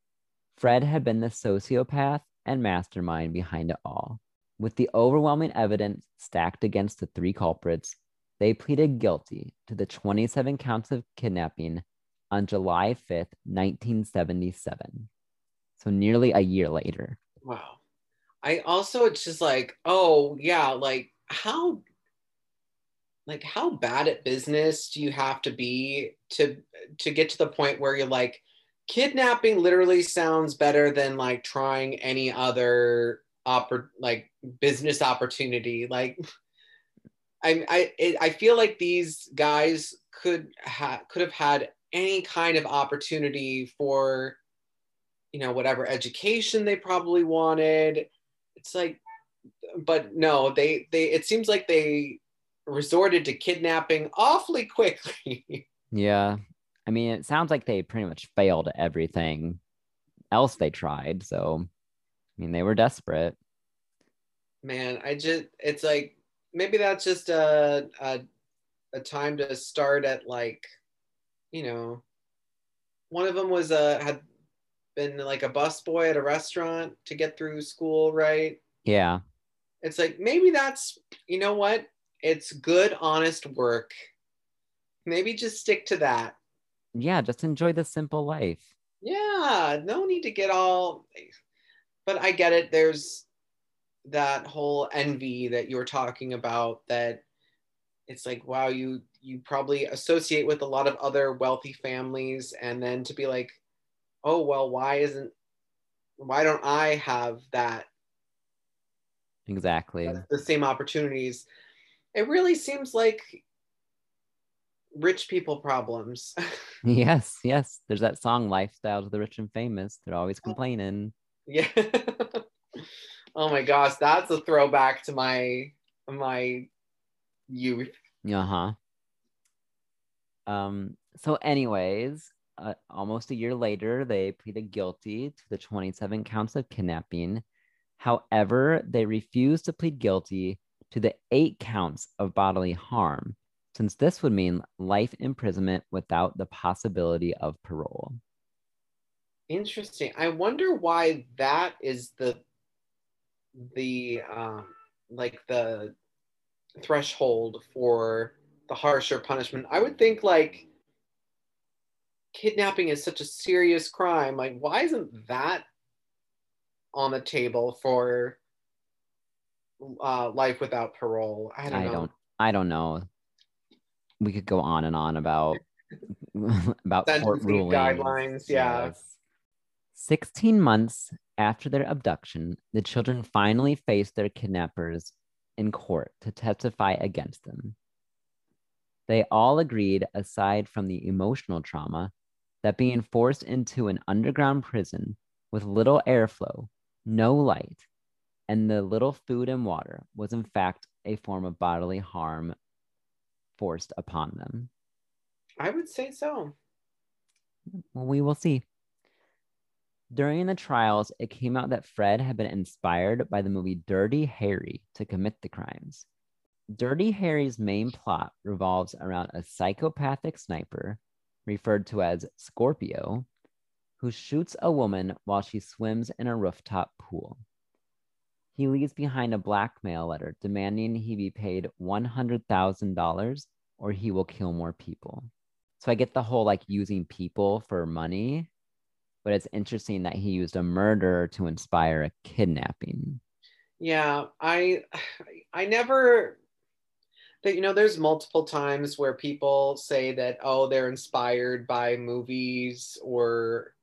Fred had been the sociopath and mastermind behind it all. With the overwhelming evidence stacked against the three culprits, they pleaded guilty to the 27 counts of kidnapping on July 5th, 1977. So nearly a year later. Wow. I also it's just like, oh yeah, like how like how bad at business do you have to be to to get to the point where you're like kidnapping literally sounds better than like trying any other oppor- like business opportunity? Like [LAUGHS] I I it, I feel like these guys could have could have had any kind of opportunity for you know whatever education they probably wanted. It's like but no they they it seems like they resorted to kidnapping awfully quickly [LAUGHS] yeah i mean it sounds like they pretty much failed at everything else they tried so i mean they were desperate man i just it's like maybe that's just a a, a time to start at like you know one of them was a, had been like a busboy at a restaurant to get through school, right? Yeah. It's like maybe that's you know what? It's good, honest work. Maybe just stick to that. Yeah, just enjoy the simple life. Yeah, no need to get all but I get it. There's that whole envy that you were talking about that it's like wow you you probably associate with a lot of other wealthy families and then to be like oh well why isn't why don't i have that exactly the same opportunities it really seems like rich people problems. [LAUGHS] Yes yes. There's that song lifestyles of the rich and famous they're always complaining. Yeah. [LAUGHS] Oh my gosh that's a throwback to my my youth. Uh-huh. Um so anyways uh, almost a year later, they pleaded guilty to the 27 counts of kidnapping. However, they refused to plead guilty to the eight counts of bodily harm, since this would mean life imprisonment without the possibility of parole. Interesting. I wonder why that is the the um, like the threshold for the harsher punishment. I would think like kidnapping is such a serious crime. Like, why isn't that on the table for uh, life without parole? I don't I know. Don't, I don't know. We could go on and on about [LAUGHS] about court rulings. guidelines. Yeah. Yes. 16 months after their abduction, the children finally faced their kidnappers in court to testify against them. They all agreed, aside from the emotional trauma, that being forced into an underground prison with little airflow, no light, and the little food and water was in fact a form of bodily harm forced upon them. I would say so. Well, we will see. During the trials, it came out that Fred had been inspired by the movie Dirty Harry to commit the crimes. Dirty Harry's main plot revolves around a psychopathic sniper referred to as Scorpio, who shoots a woman while she swims in a rooftop pool. He leaves behind a blackmail letter demanding he be paid $100,000 or he will kill more people. So I get the whole like using people for money, but it's interesting that he used a murder to inspire a kidnapping. Yeah, I [SIGHS] I never that you know there's multiple times where people say that oh they're inspired by movies or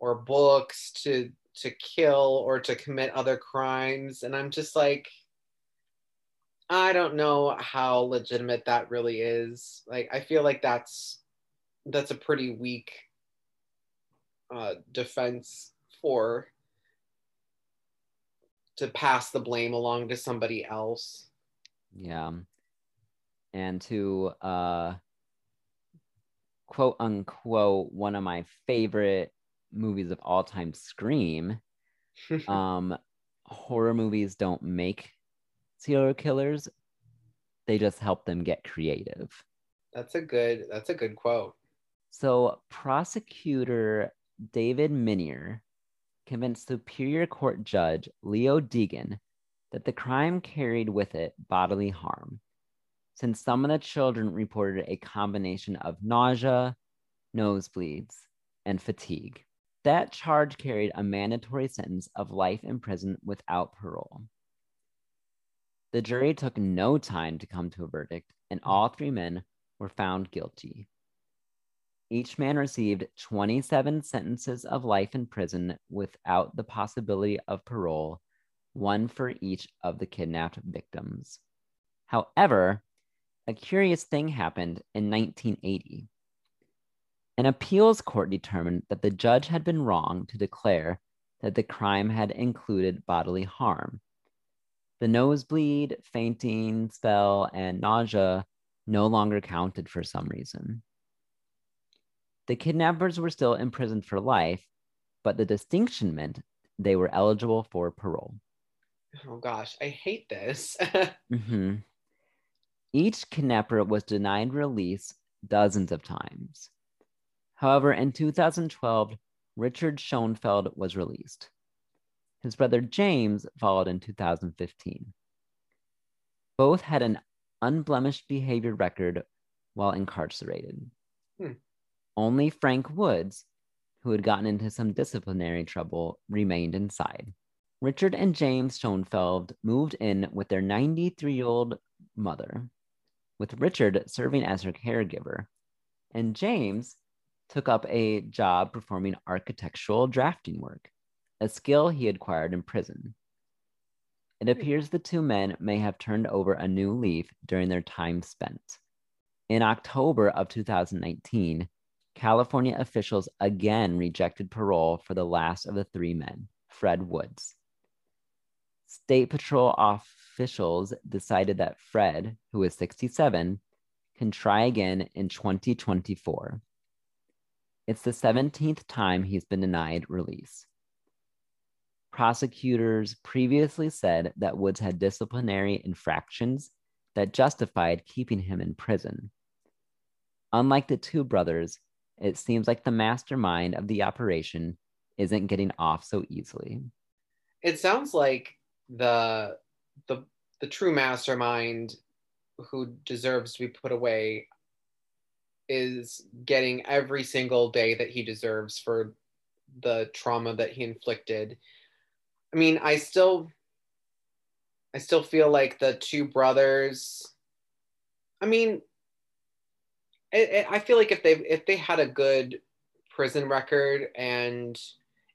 or books to to kill or to commit other crimes. And i'm just like i don't know how legitimate that really is. Like i feel like that's that's a pretty weak uh, defense for to pass the blame along to somebody else. Yeah. And to uh quote unquote one of my favorite movies of all time, Scream. [LAUGHS] Um horror movies don't make serial killers. They just help them get creative. that's a good that's a good quote So, prosecutor David Minier convinced Superior Court Judge Leo Deegan that the crime carried with it bodily harm, since some of the children reported a combination of nausea, nosebleeds, and fatigue. That charge carried a mandatory sentence of life in prison without parole. The jury took no time to come to a verdict, and hmm. all three men were found guilty. Each man received 27 sentences of life in prison without the possibility of parole, one for each of the kidnapped victims. However, a curious thing happened in 1980. An appeals court determined that the judge had been wrong to declare that the crime had included bodily harm. The nosebleed, fainting spell, and nausea no longer counted for some reason. The kidnappers were still imprisoned for life, but the distinction meant they were eligible for parole. oh gosh i hate this [LAUGHS] Mhm. Each kidnapper was denied release dozens of times. However, in 2012, Richard Schoenfeld was released. His brother James followed in 2015. Both had an unblemished behavior record while incarcerated. Hmm. Only Frank Woods, who had gotten into some disciplinary trouble, remained inside. Richard and James Schoenfeld moved in with their 93 year old mother, with Richard serving as her caregiver, and James took up a job performing architectural drafting work, a skill he acquired in prison. It hmm. appears the two men may have turned over a new leaf during their time spent. In October of 2019, California officials again rejected parole for the last of the three men, Fred Woods. State Patrol officials decided that Fred, who is 67, can try again in 2024. It's the 17th time he's been denied release. Prosecutors previously said that Woods had disciplinary infractions that justified keeping him in prison. Unlike the two brothers, it seems like the mastermind of the operation isn't getting off so easily. it sounds like the the the true mastermind who deserves to be put away is getting every single day that he deserves for the trauma that he inflicted. I mean, I still I still feel like the two brothers I mean it, it, I feel like if they if they had a good prison record and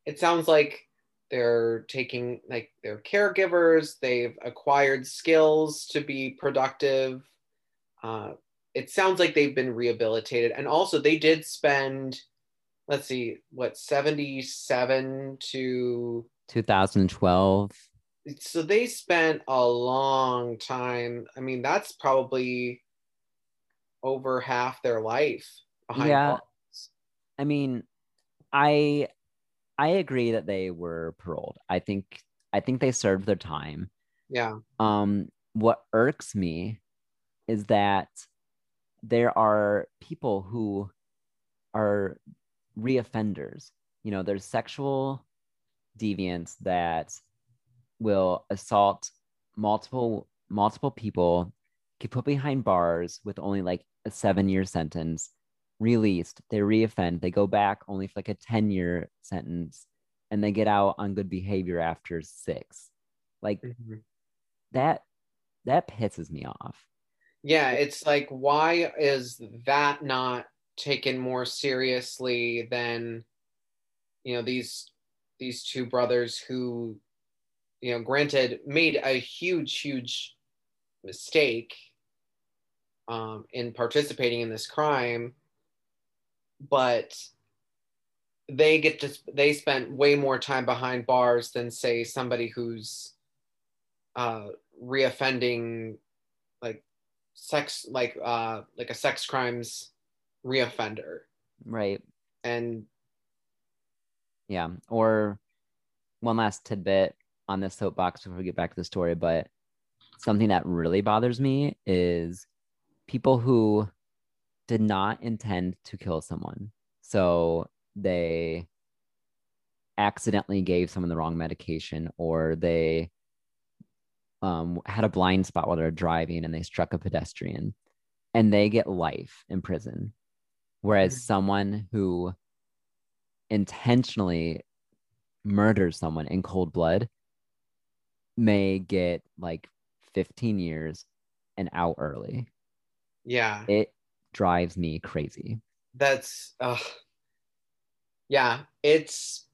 it sounds like they're taking like they're caregivers they've acquired skills to be productive uh, it sounds like they've been rehabilitated and also they did spend let's see what 77 to 2012. so they spent a long time i mean that's probably over half their life behind Yeah. bars. I mean, I I agree that they were paroled. I think I think they served their time. yeah Um, what irks me is that there are people who are reoffenders. You know, there's sexual deviants that will assault multiple multiple people, get put behind bars with only like a seven year sentence, released, they reoffend, they go back only for like a 10 year sentence, and they get out on good behavior after six. Like Mhm. that that pisses me off. Yeah, it's like why is that not taken more seriously than you know these these two brothers who you know granted made a huge huge mistake um, in participating in this crime but they get to they spent way more time behind bars than say somebody who's uh reoffending like sex like uh like a sex crimes reoffender. Right. And yeah. Or one last tidbit on this soapbox before we get back to the story but something that really bothers me is people who did not intend to kill someone. So they accidentally gave someone the wrong medication or they um, had a blind spot while they're driving and they struck a pedestrian and they get life in prison. Whereas mm-hmm. someone who intentionally murders someone in cold blood may get like 15 years and out early. Yeah. It drives me crazy. That's, uh, yeah, it's,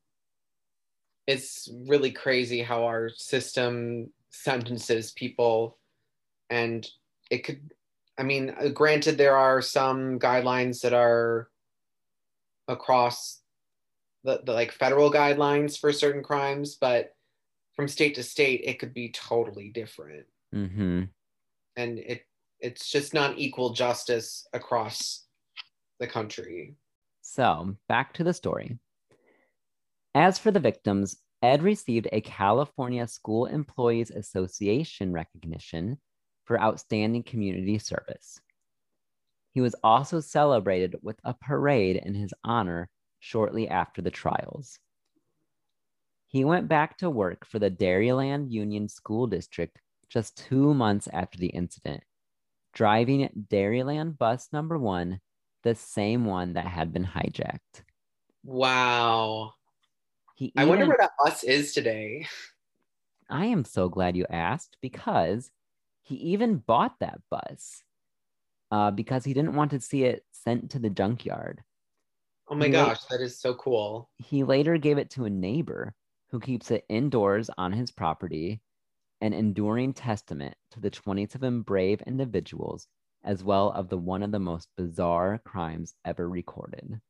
it's really crazy how our system sentences people and it could i mean uh, granted there are some guidelines that are across the, the like federal guidelines for certain crimes but from state to state it could be totally different. Mm-hmm. and it it's just not equal justice across the country. So back to the story. As for the victims Ed received a California School Employees Association recognition for outstanding community service. He was also celebrated with a parade in his honor shortly after the trials. He went back to work for the Dairyland Union School District just two months after the incident, driving Dairyland bus number one, the same one that had been hijacked. Wow. He even, I wonder where that bus is today. I am so glad you asked because he even bought that bus uh, because he didn't want to see it sent to the junkyard. Oh my he gosh, that is so cool. He later gave it to a neighbor who keeps it indoors on his property, an enduring testament to the 27 brave individuals, as well of the one of the most bizarre crimes ever recorded.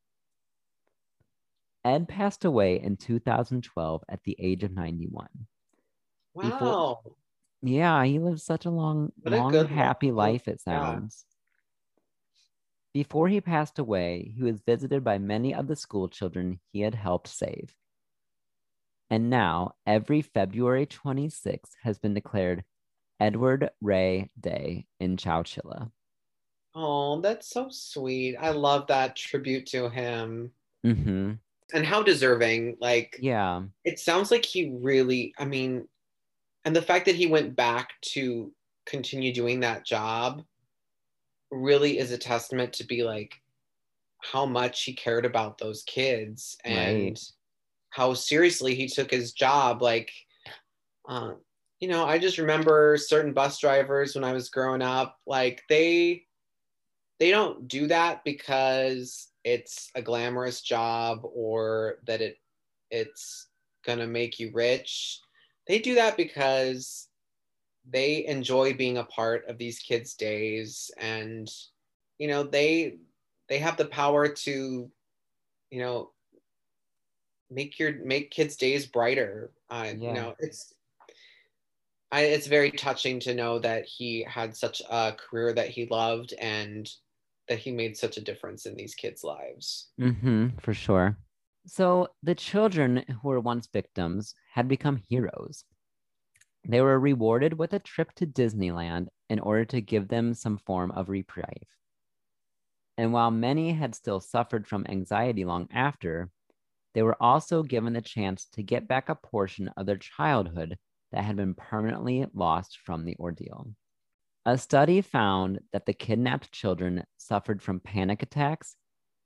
Ed passed away in 2012 at the age of 91. Wow. Before, yeah, he lived such a long, what long, a happy life, life, it sounds. Yeah. Before he passed away, he was visited by many of the school children he had helped save. And now, every February 26th has been declared Edward Ray Day in Chowchilla. Oh, that's so sweet. I love that tribute to him. Mm-hmm and how deserving like yeah it sounds like he really i mean and the fact that he went back to continue doing that job really is a testament to be like how much he cared about those kids and right. how seriously he took his job like uh, you know i just remember certain bus drivers when i was growing up like they they don't do that because it's a glamorous job or that it it's gonna make you rich. They do that because they enjoy being a part of these kids' days and you know they they have the power to you know make your make kids days brighter uh, yeah. you know it's I, it's very touching to know that he had such a career that he loved and that he made such a difference in these kids' lives. Mm-hmm, for sure. So the children who were once victims had become heroes. They were rewarded with a trip to Disneyland in order to give them some form of reprieve. And while many had still suffered from anxiety long after, they were also given the chance to get back a portion of their childhood that had been permanently lost from the ordeal. A study found that the kidnapped children suffered from panic attacks,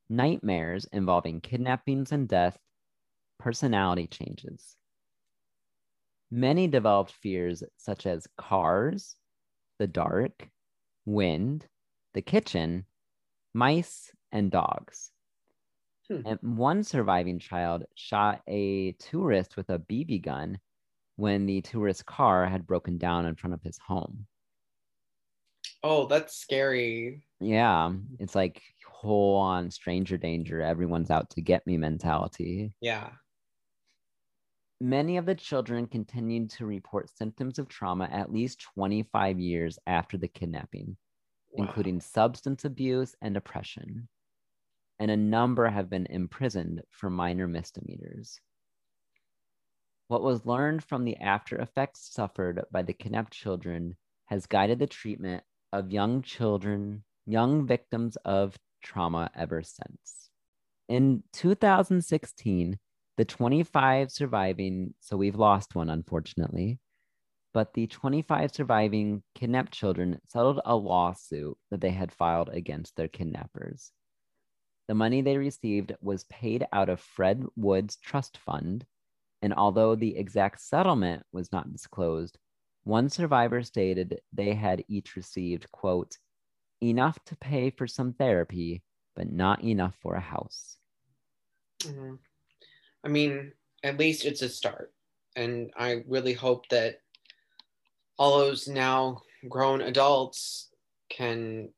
nightmares involving kidnappings and death, personality changes. Many developed fears such as cars, the dark, wind, the kitchen, mice, and dogs. Hmm. And one surviving child shot a tourist with a BB gun when the tourist's car had broken down in front of his home. Oh, that's scary. Yeah, it's like whole on stranger danger, everyone's out to get me mentality. Yeah. Many of the children continued to report symptoms of trauma at least 25 years after the kidnapping, Wow. including substance abuse and depression. And a number have been imprisoned for minor misdemeanors. What was learned from the after effects suffered by the kidnapped children has guided the treatment of young children, young victims of trauma ever since. In 2016, the 25 surviving, so we've lost one, unfortunately, but the 25 surviving kidnapped children settled a lawsuit that they had filed against their kidnappers. The money they received was paid out of Fred Woods' trust fund, and although the exact settlement was not disclosed, one survivor stated they had each received, quote, enough to pay for some therapy, but not enough for a house. Mhm. I mean, at least it's a start. And I really hope that all those now grown adults can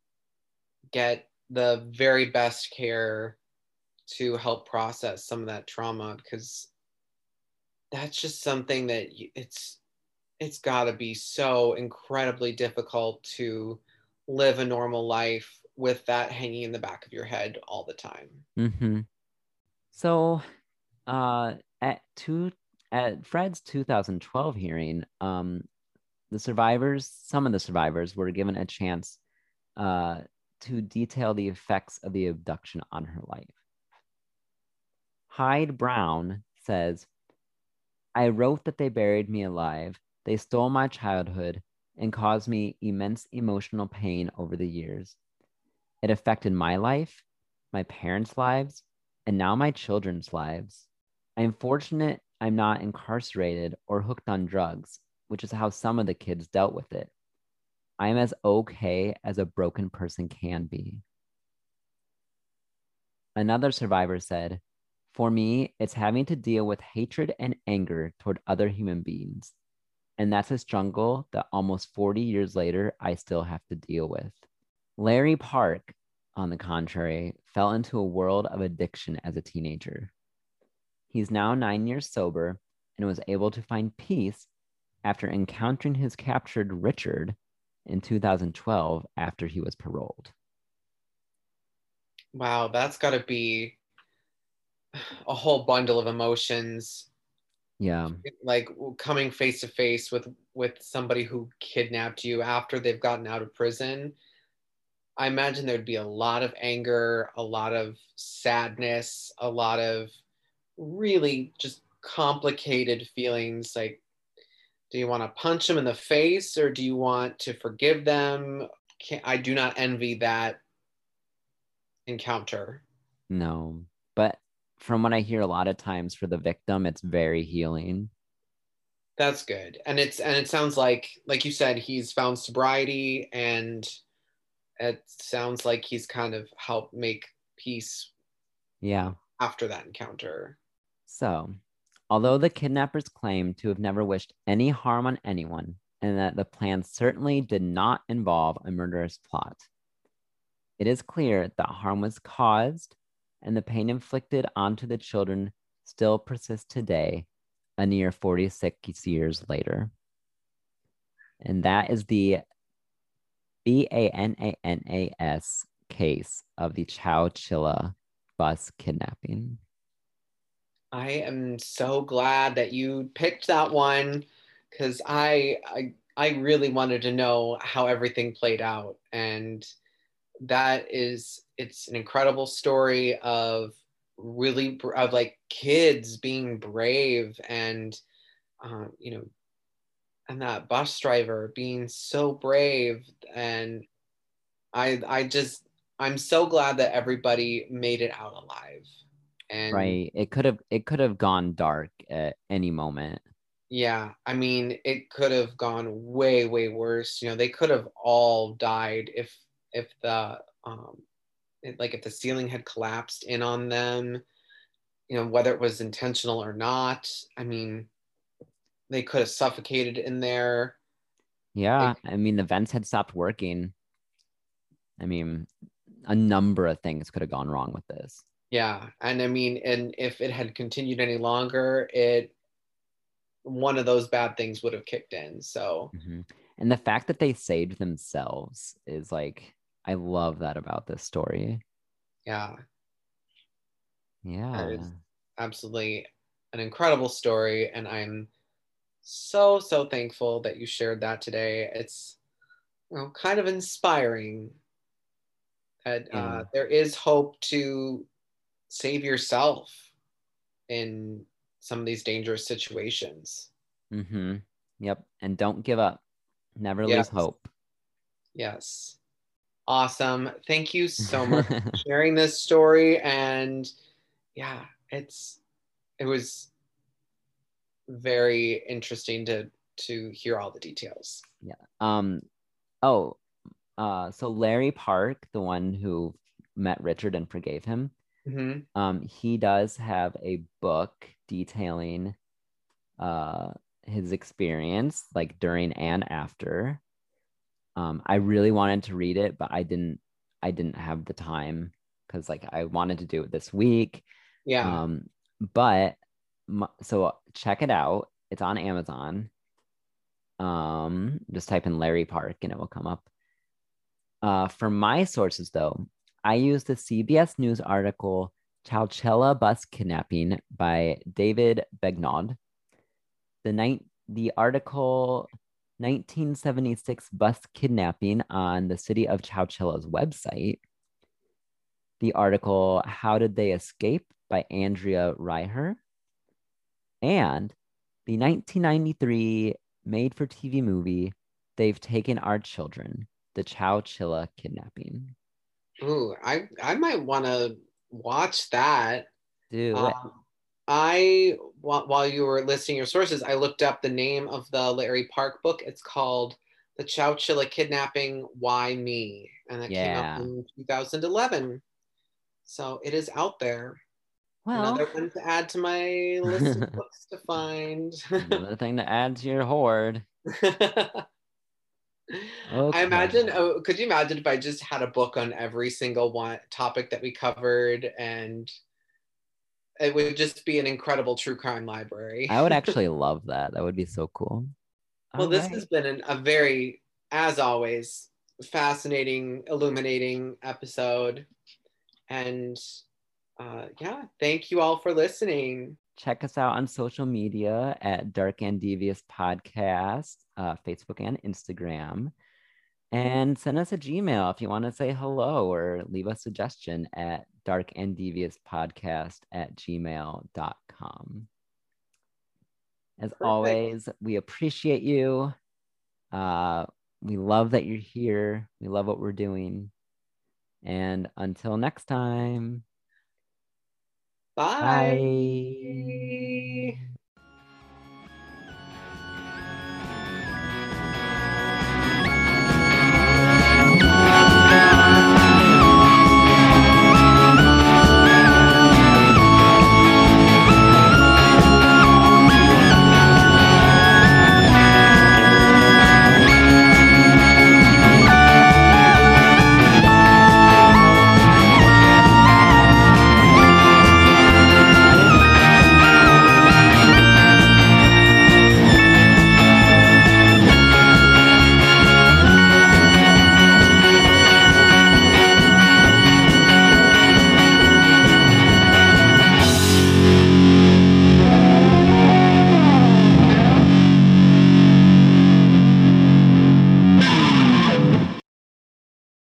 get the very best care to help process some of that trauma because that's just something that it's it's got to be so incredibly difficult to live a normal life with that hanging in the back of your head all the time. Mm-hmm. So, uh, at two at Fred's 2012 hearing, um, the survivors, some of the survivors, were given a chance, uh, to detail the effects of the abduction on her life. Hyde Brown says, "I wrote that they buried me alive. They stole my childhood and caused me immense emotional pain over the years. It affected my life, my parents' lives, and now my children's lives. I'm fortunate I'm not incarcerated or hooked on drugs, which is how some of the kids dealt with it. I am as okay as a broken person can be. Another survivor said, For me, it's having to deal with hatred and anger toward other human beings. And that's a struggle that almost 40 years later, I still have to deal with. Larry Park, on the contrary, fell into a world of addiction as a teenager. He's now nine years sober and was able to find peace after encountering his captured Richard in 2012 after he was paroled. Wow, that's got to be a whole bundle of emotions Yeah. like coming face to face with with somebody who kidnapped you after they've gotten out of prison i imagine there'd be a lot of anger a lot of sadness a lot of really just complicated feelings like do you want to punch them in the face or do you want to forgive them Can i do not envy that encounter No. But from what I hear a lot of times for the victim, it's very healing. That's good. And it's and it sounds like like you said he's found sobriety and it sounds like he's kind of helped make peace Yeah. after that encounter. So, although the kidnappers claim to have never wished any harm on anyone and that the plan certainly did not involve a murderous plot, it is clear that harm was caused and the pain inflicted onto the children still persists today, a near 46 years later. And that is the B A N A N A S case of the Chowchilla bus kidnapping. I am so glad that you picked that one because I, I I really wanted to know how everything played out and that is it's an incredible story of really of like kids being brave and um, you know and that bus driver being so brave. And I I just I'm so glad that everybody made it out alive. And right. It could have it could have gone dark at any moment. Yeah, I mean, it could have gone way, way worse. You know, they could have all died if if the um, it, like if the ceiling had collapsed in on them. You know, whether it was intentional or not. I mean, they could have suffocated in there. Yeah, I mean, the vents had stopped working. I mean, a number of things could have gone wrong with this. Yeah, and I mean, and if it had continued any longer, it one of those bad things would have kicked in. So, mm-hmm. and the fact that they saved themselves is like, I love that about this story. Yeah. Yeah. absolutely an incredible story. And I'm so, so thankful that you shared that today. It's you know, kind of inspiring that uh, there is hope to save yourself in some of these dangerous situations. Mm-hmm. Yep. And don't give up. Never yes. lose hope. Yes. Awesome. Thank you so much for [LAUGHS] sharing this story. And yeah, it's it was very interesting to to hear all the details. Yeah. Um oh, uh so Larry Park, the one who met Richard and forgave him, mm-hmm. um, he does have a book detailing uh, his experience, like during and after. Um, I really wanted to read it, but I didn't. I didn't have the time because like I wanted to do it this week. Yeah. Um, but so check it out. It's on Amazon. Um, just type in Larry Park and it will come up. Uh, for my sources though, I used the CBS News article Chowchilla Bus Kidnapping by David Begnaud. The, night, the article 1976 Bus Kidnapping on the City of Chowchilla's website. The article How Did They Escape by Andrea Reiher. And the 1993 made for TV movie They've Taken Our Children, The Chowchilla Kidnapping. Ooh, I I might want to watch that. Do um, I while you were listing your sources, I looked up the name of the Larry Park book. It's called "The Chowchilla Kidnapping: Why Me," and it yeah. came out in 2011. So it is out there. Well, another one to add to my list of [LAUGHS] books to find. [LAUGHS] another thing to add to your hoard. Okay. I imagine. Oh, could you imagine if I just had a book on every single one topic that we covered, and it would just be an incredible true crime library. I would [LAUGHS] actually love that. That would be so cool. Well, All this right. has been an, a very, as always, fascinating, illuminating episode, and uh, yeah, thank you all for listening check us out on social media at Dark and Devious Podcast, uh, Facebook and Instagram. And send us a Gmail if you want to say hello or leave a suggestion at dark and devious podcast at gmail.com. As Perfect. always, we appreciate you. Uh, we love that you're here. We love what we're doing. And until next time. Bye. Bye.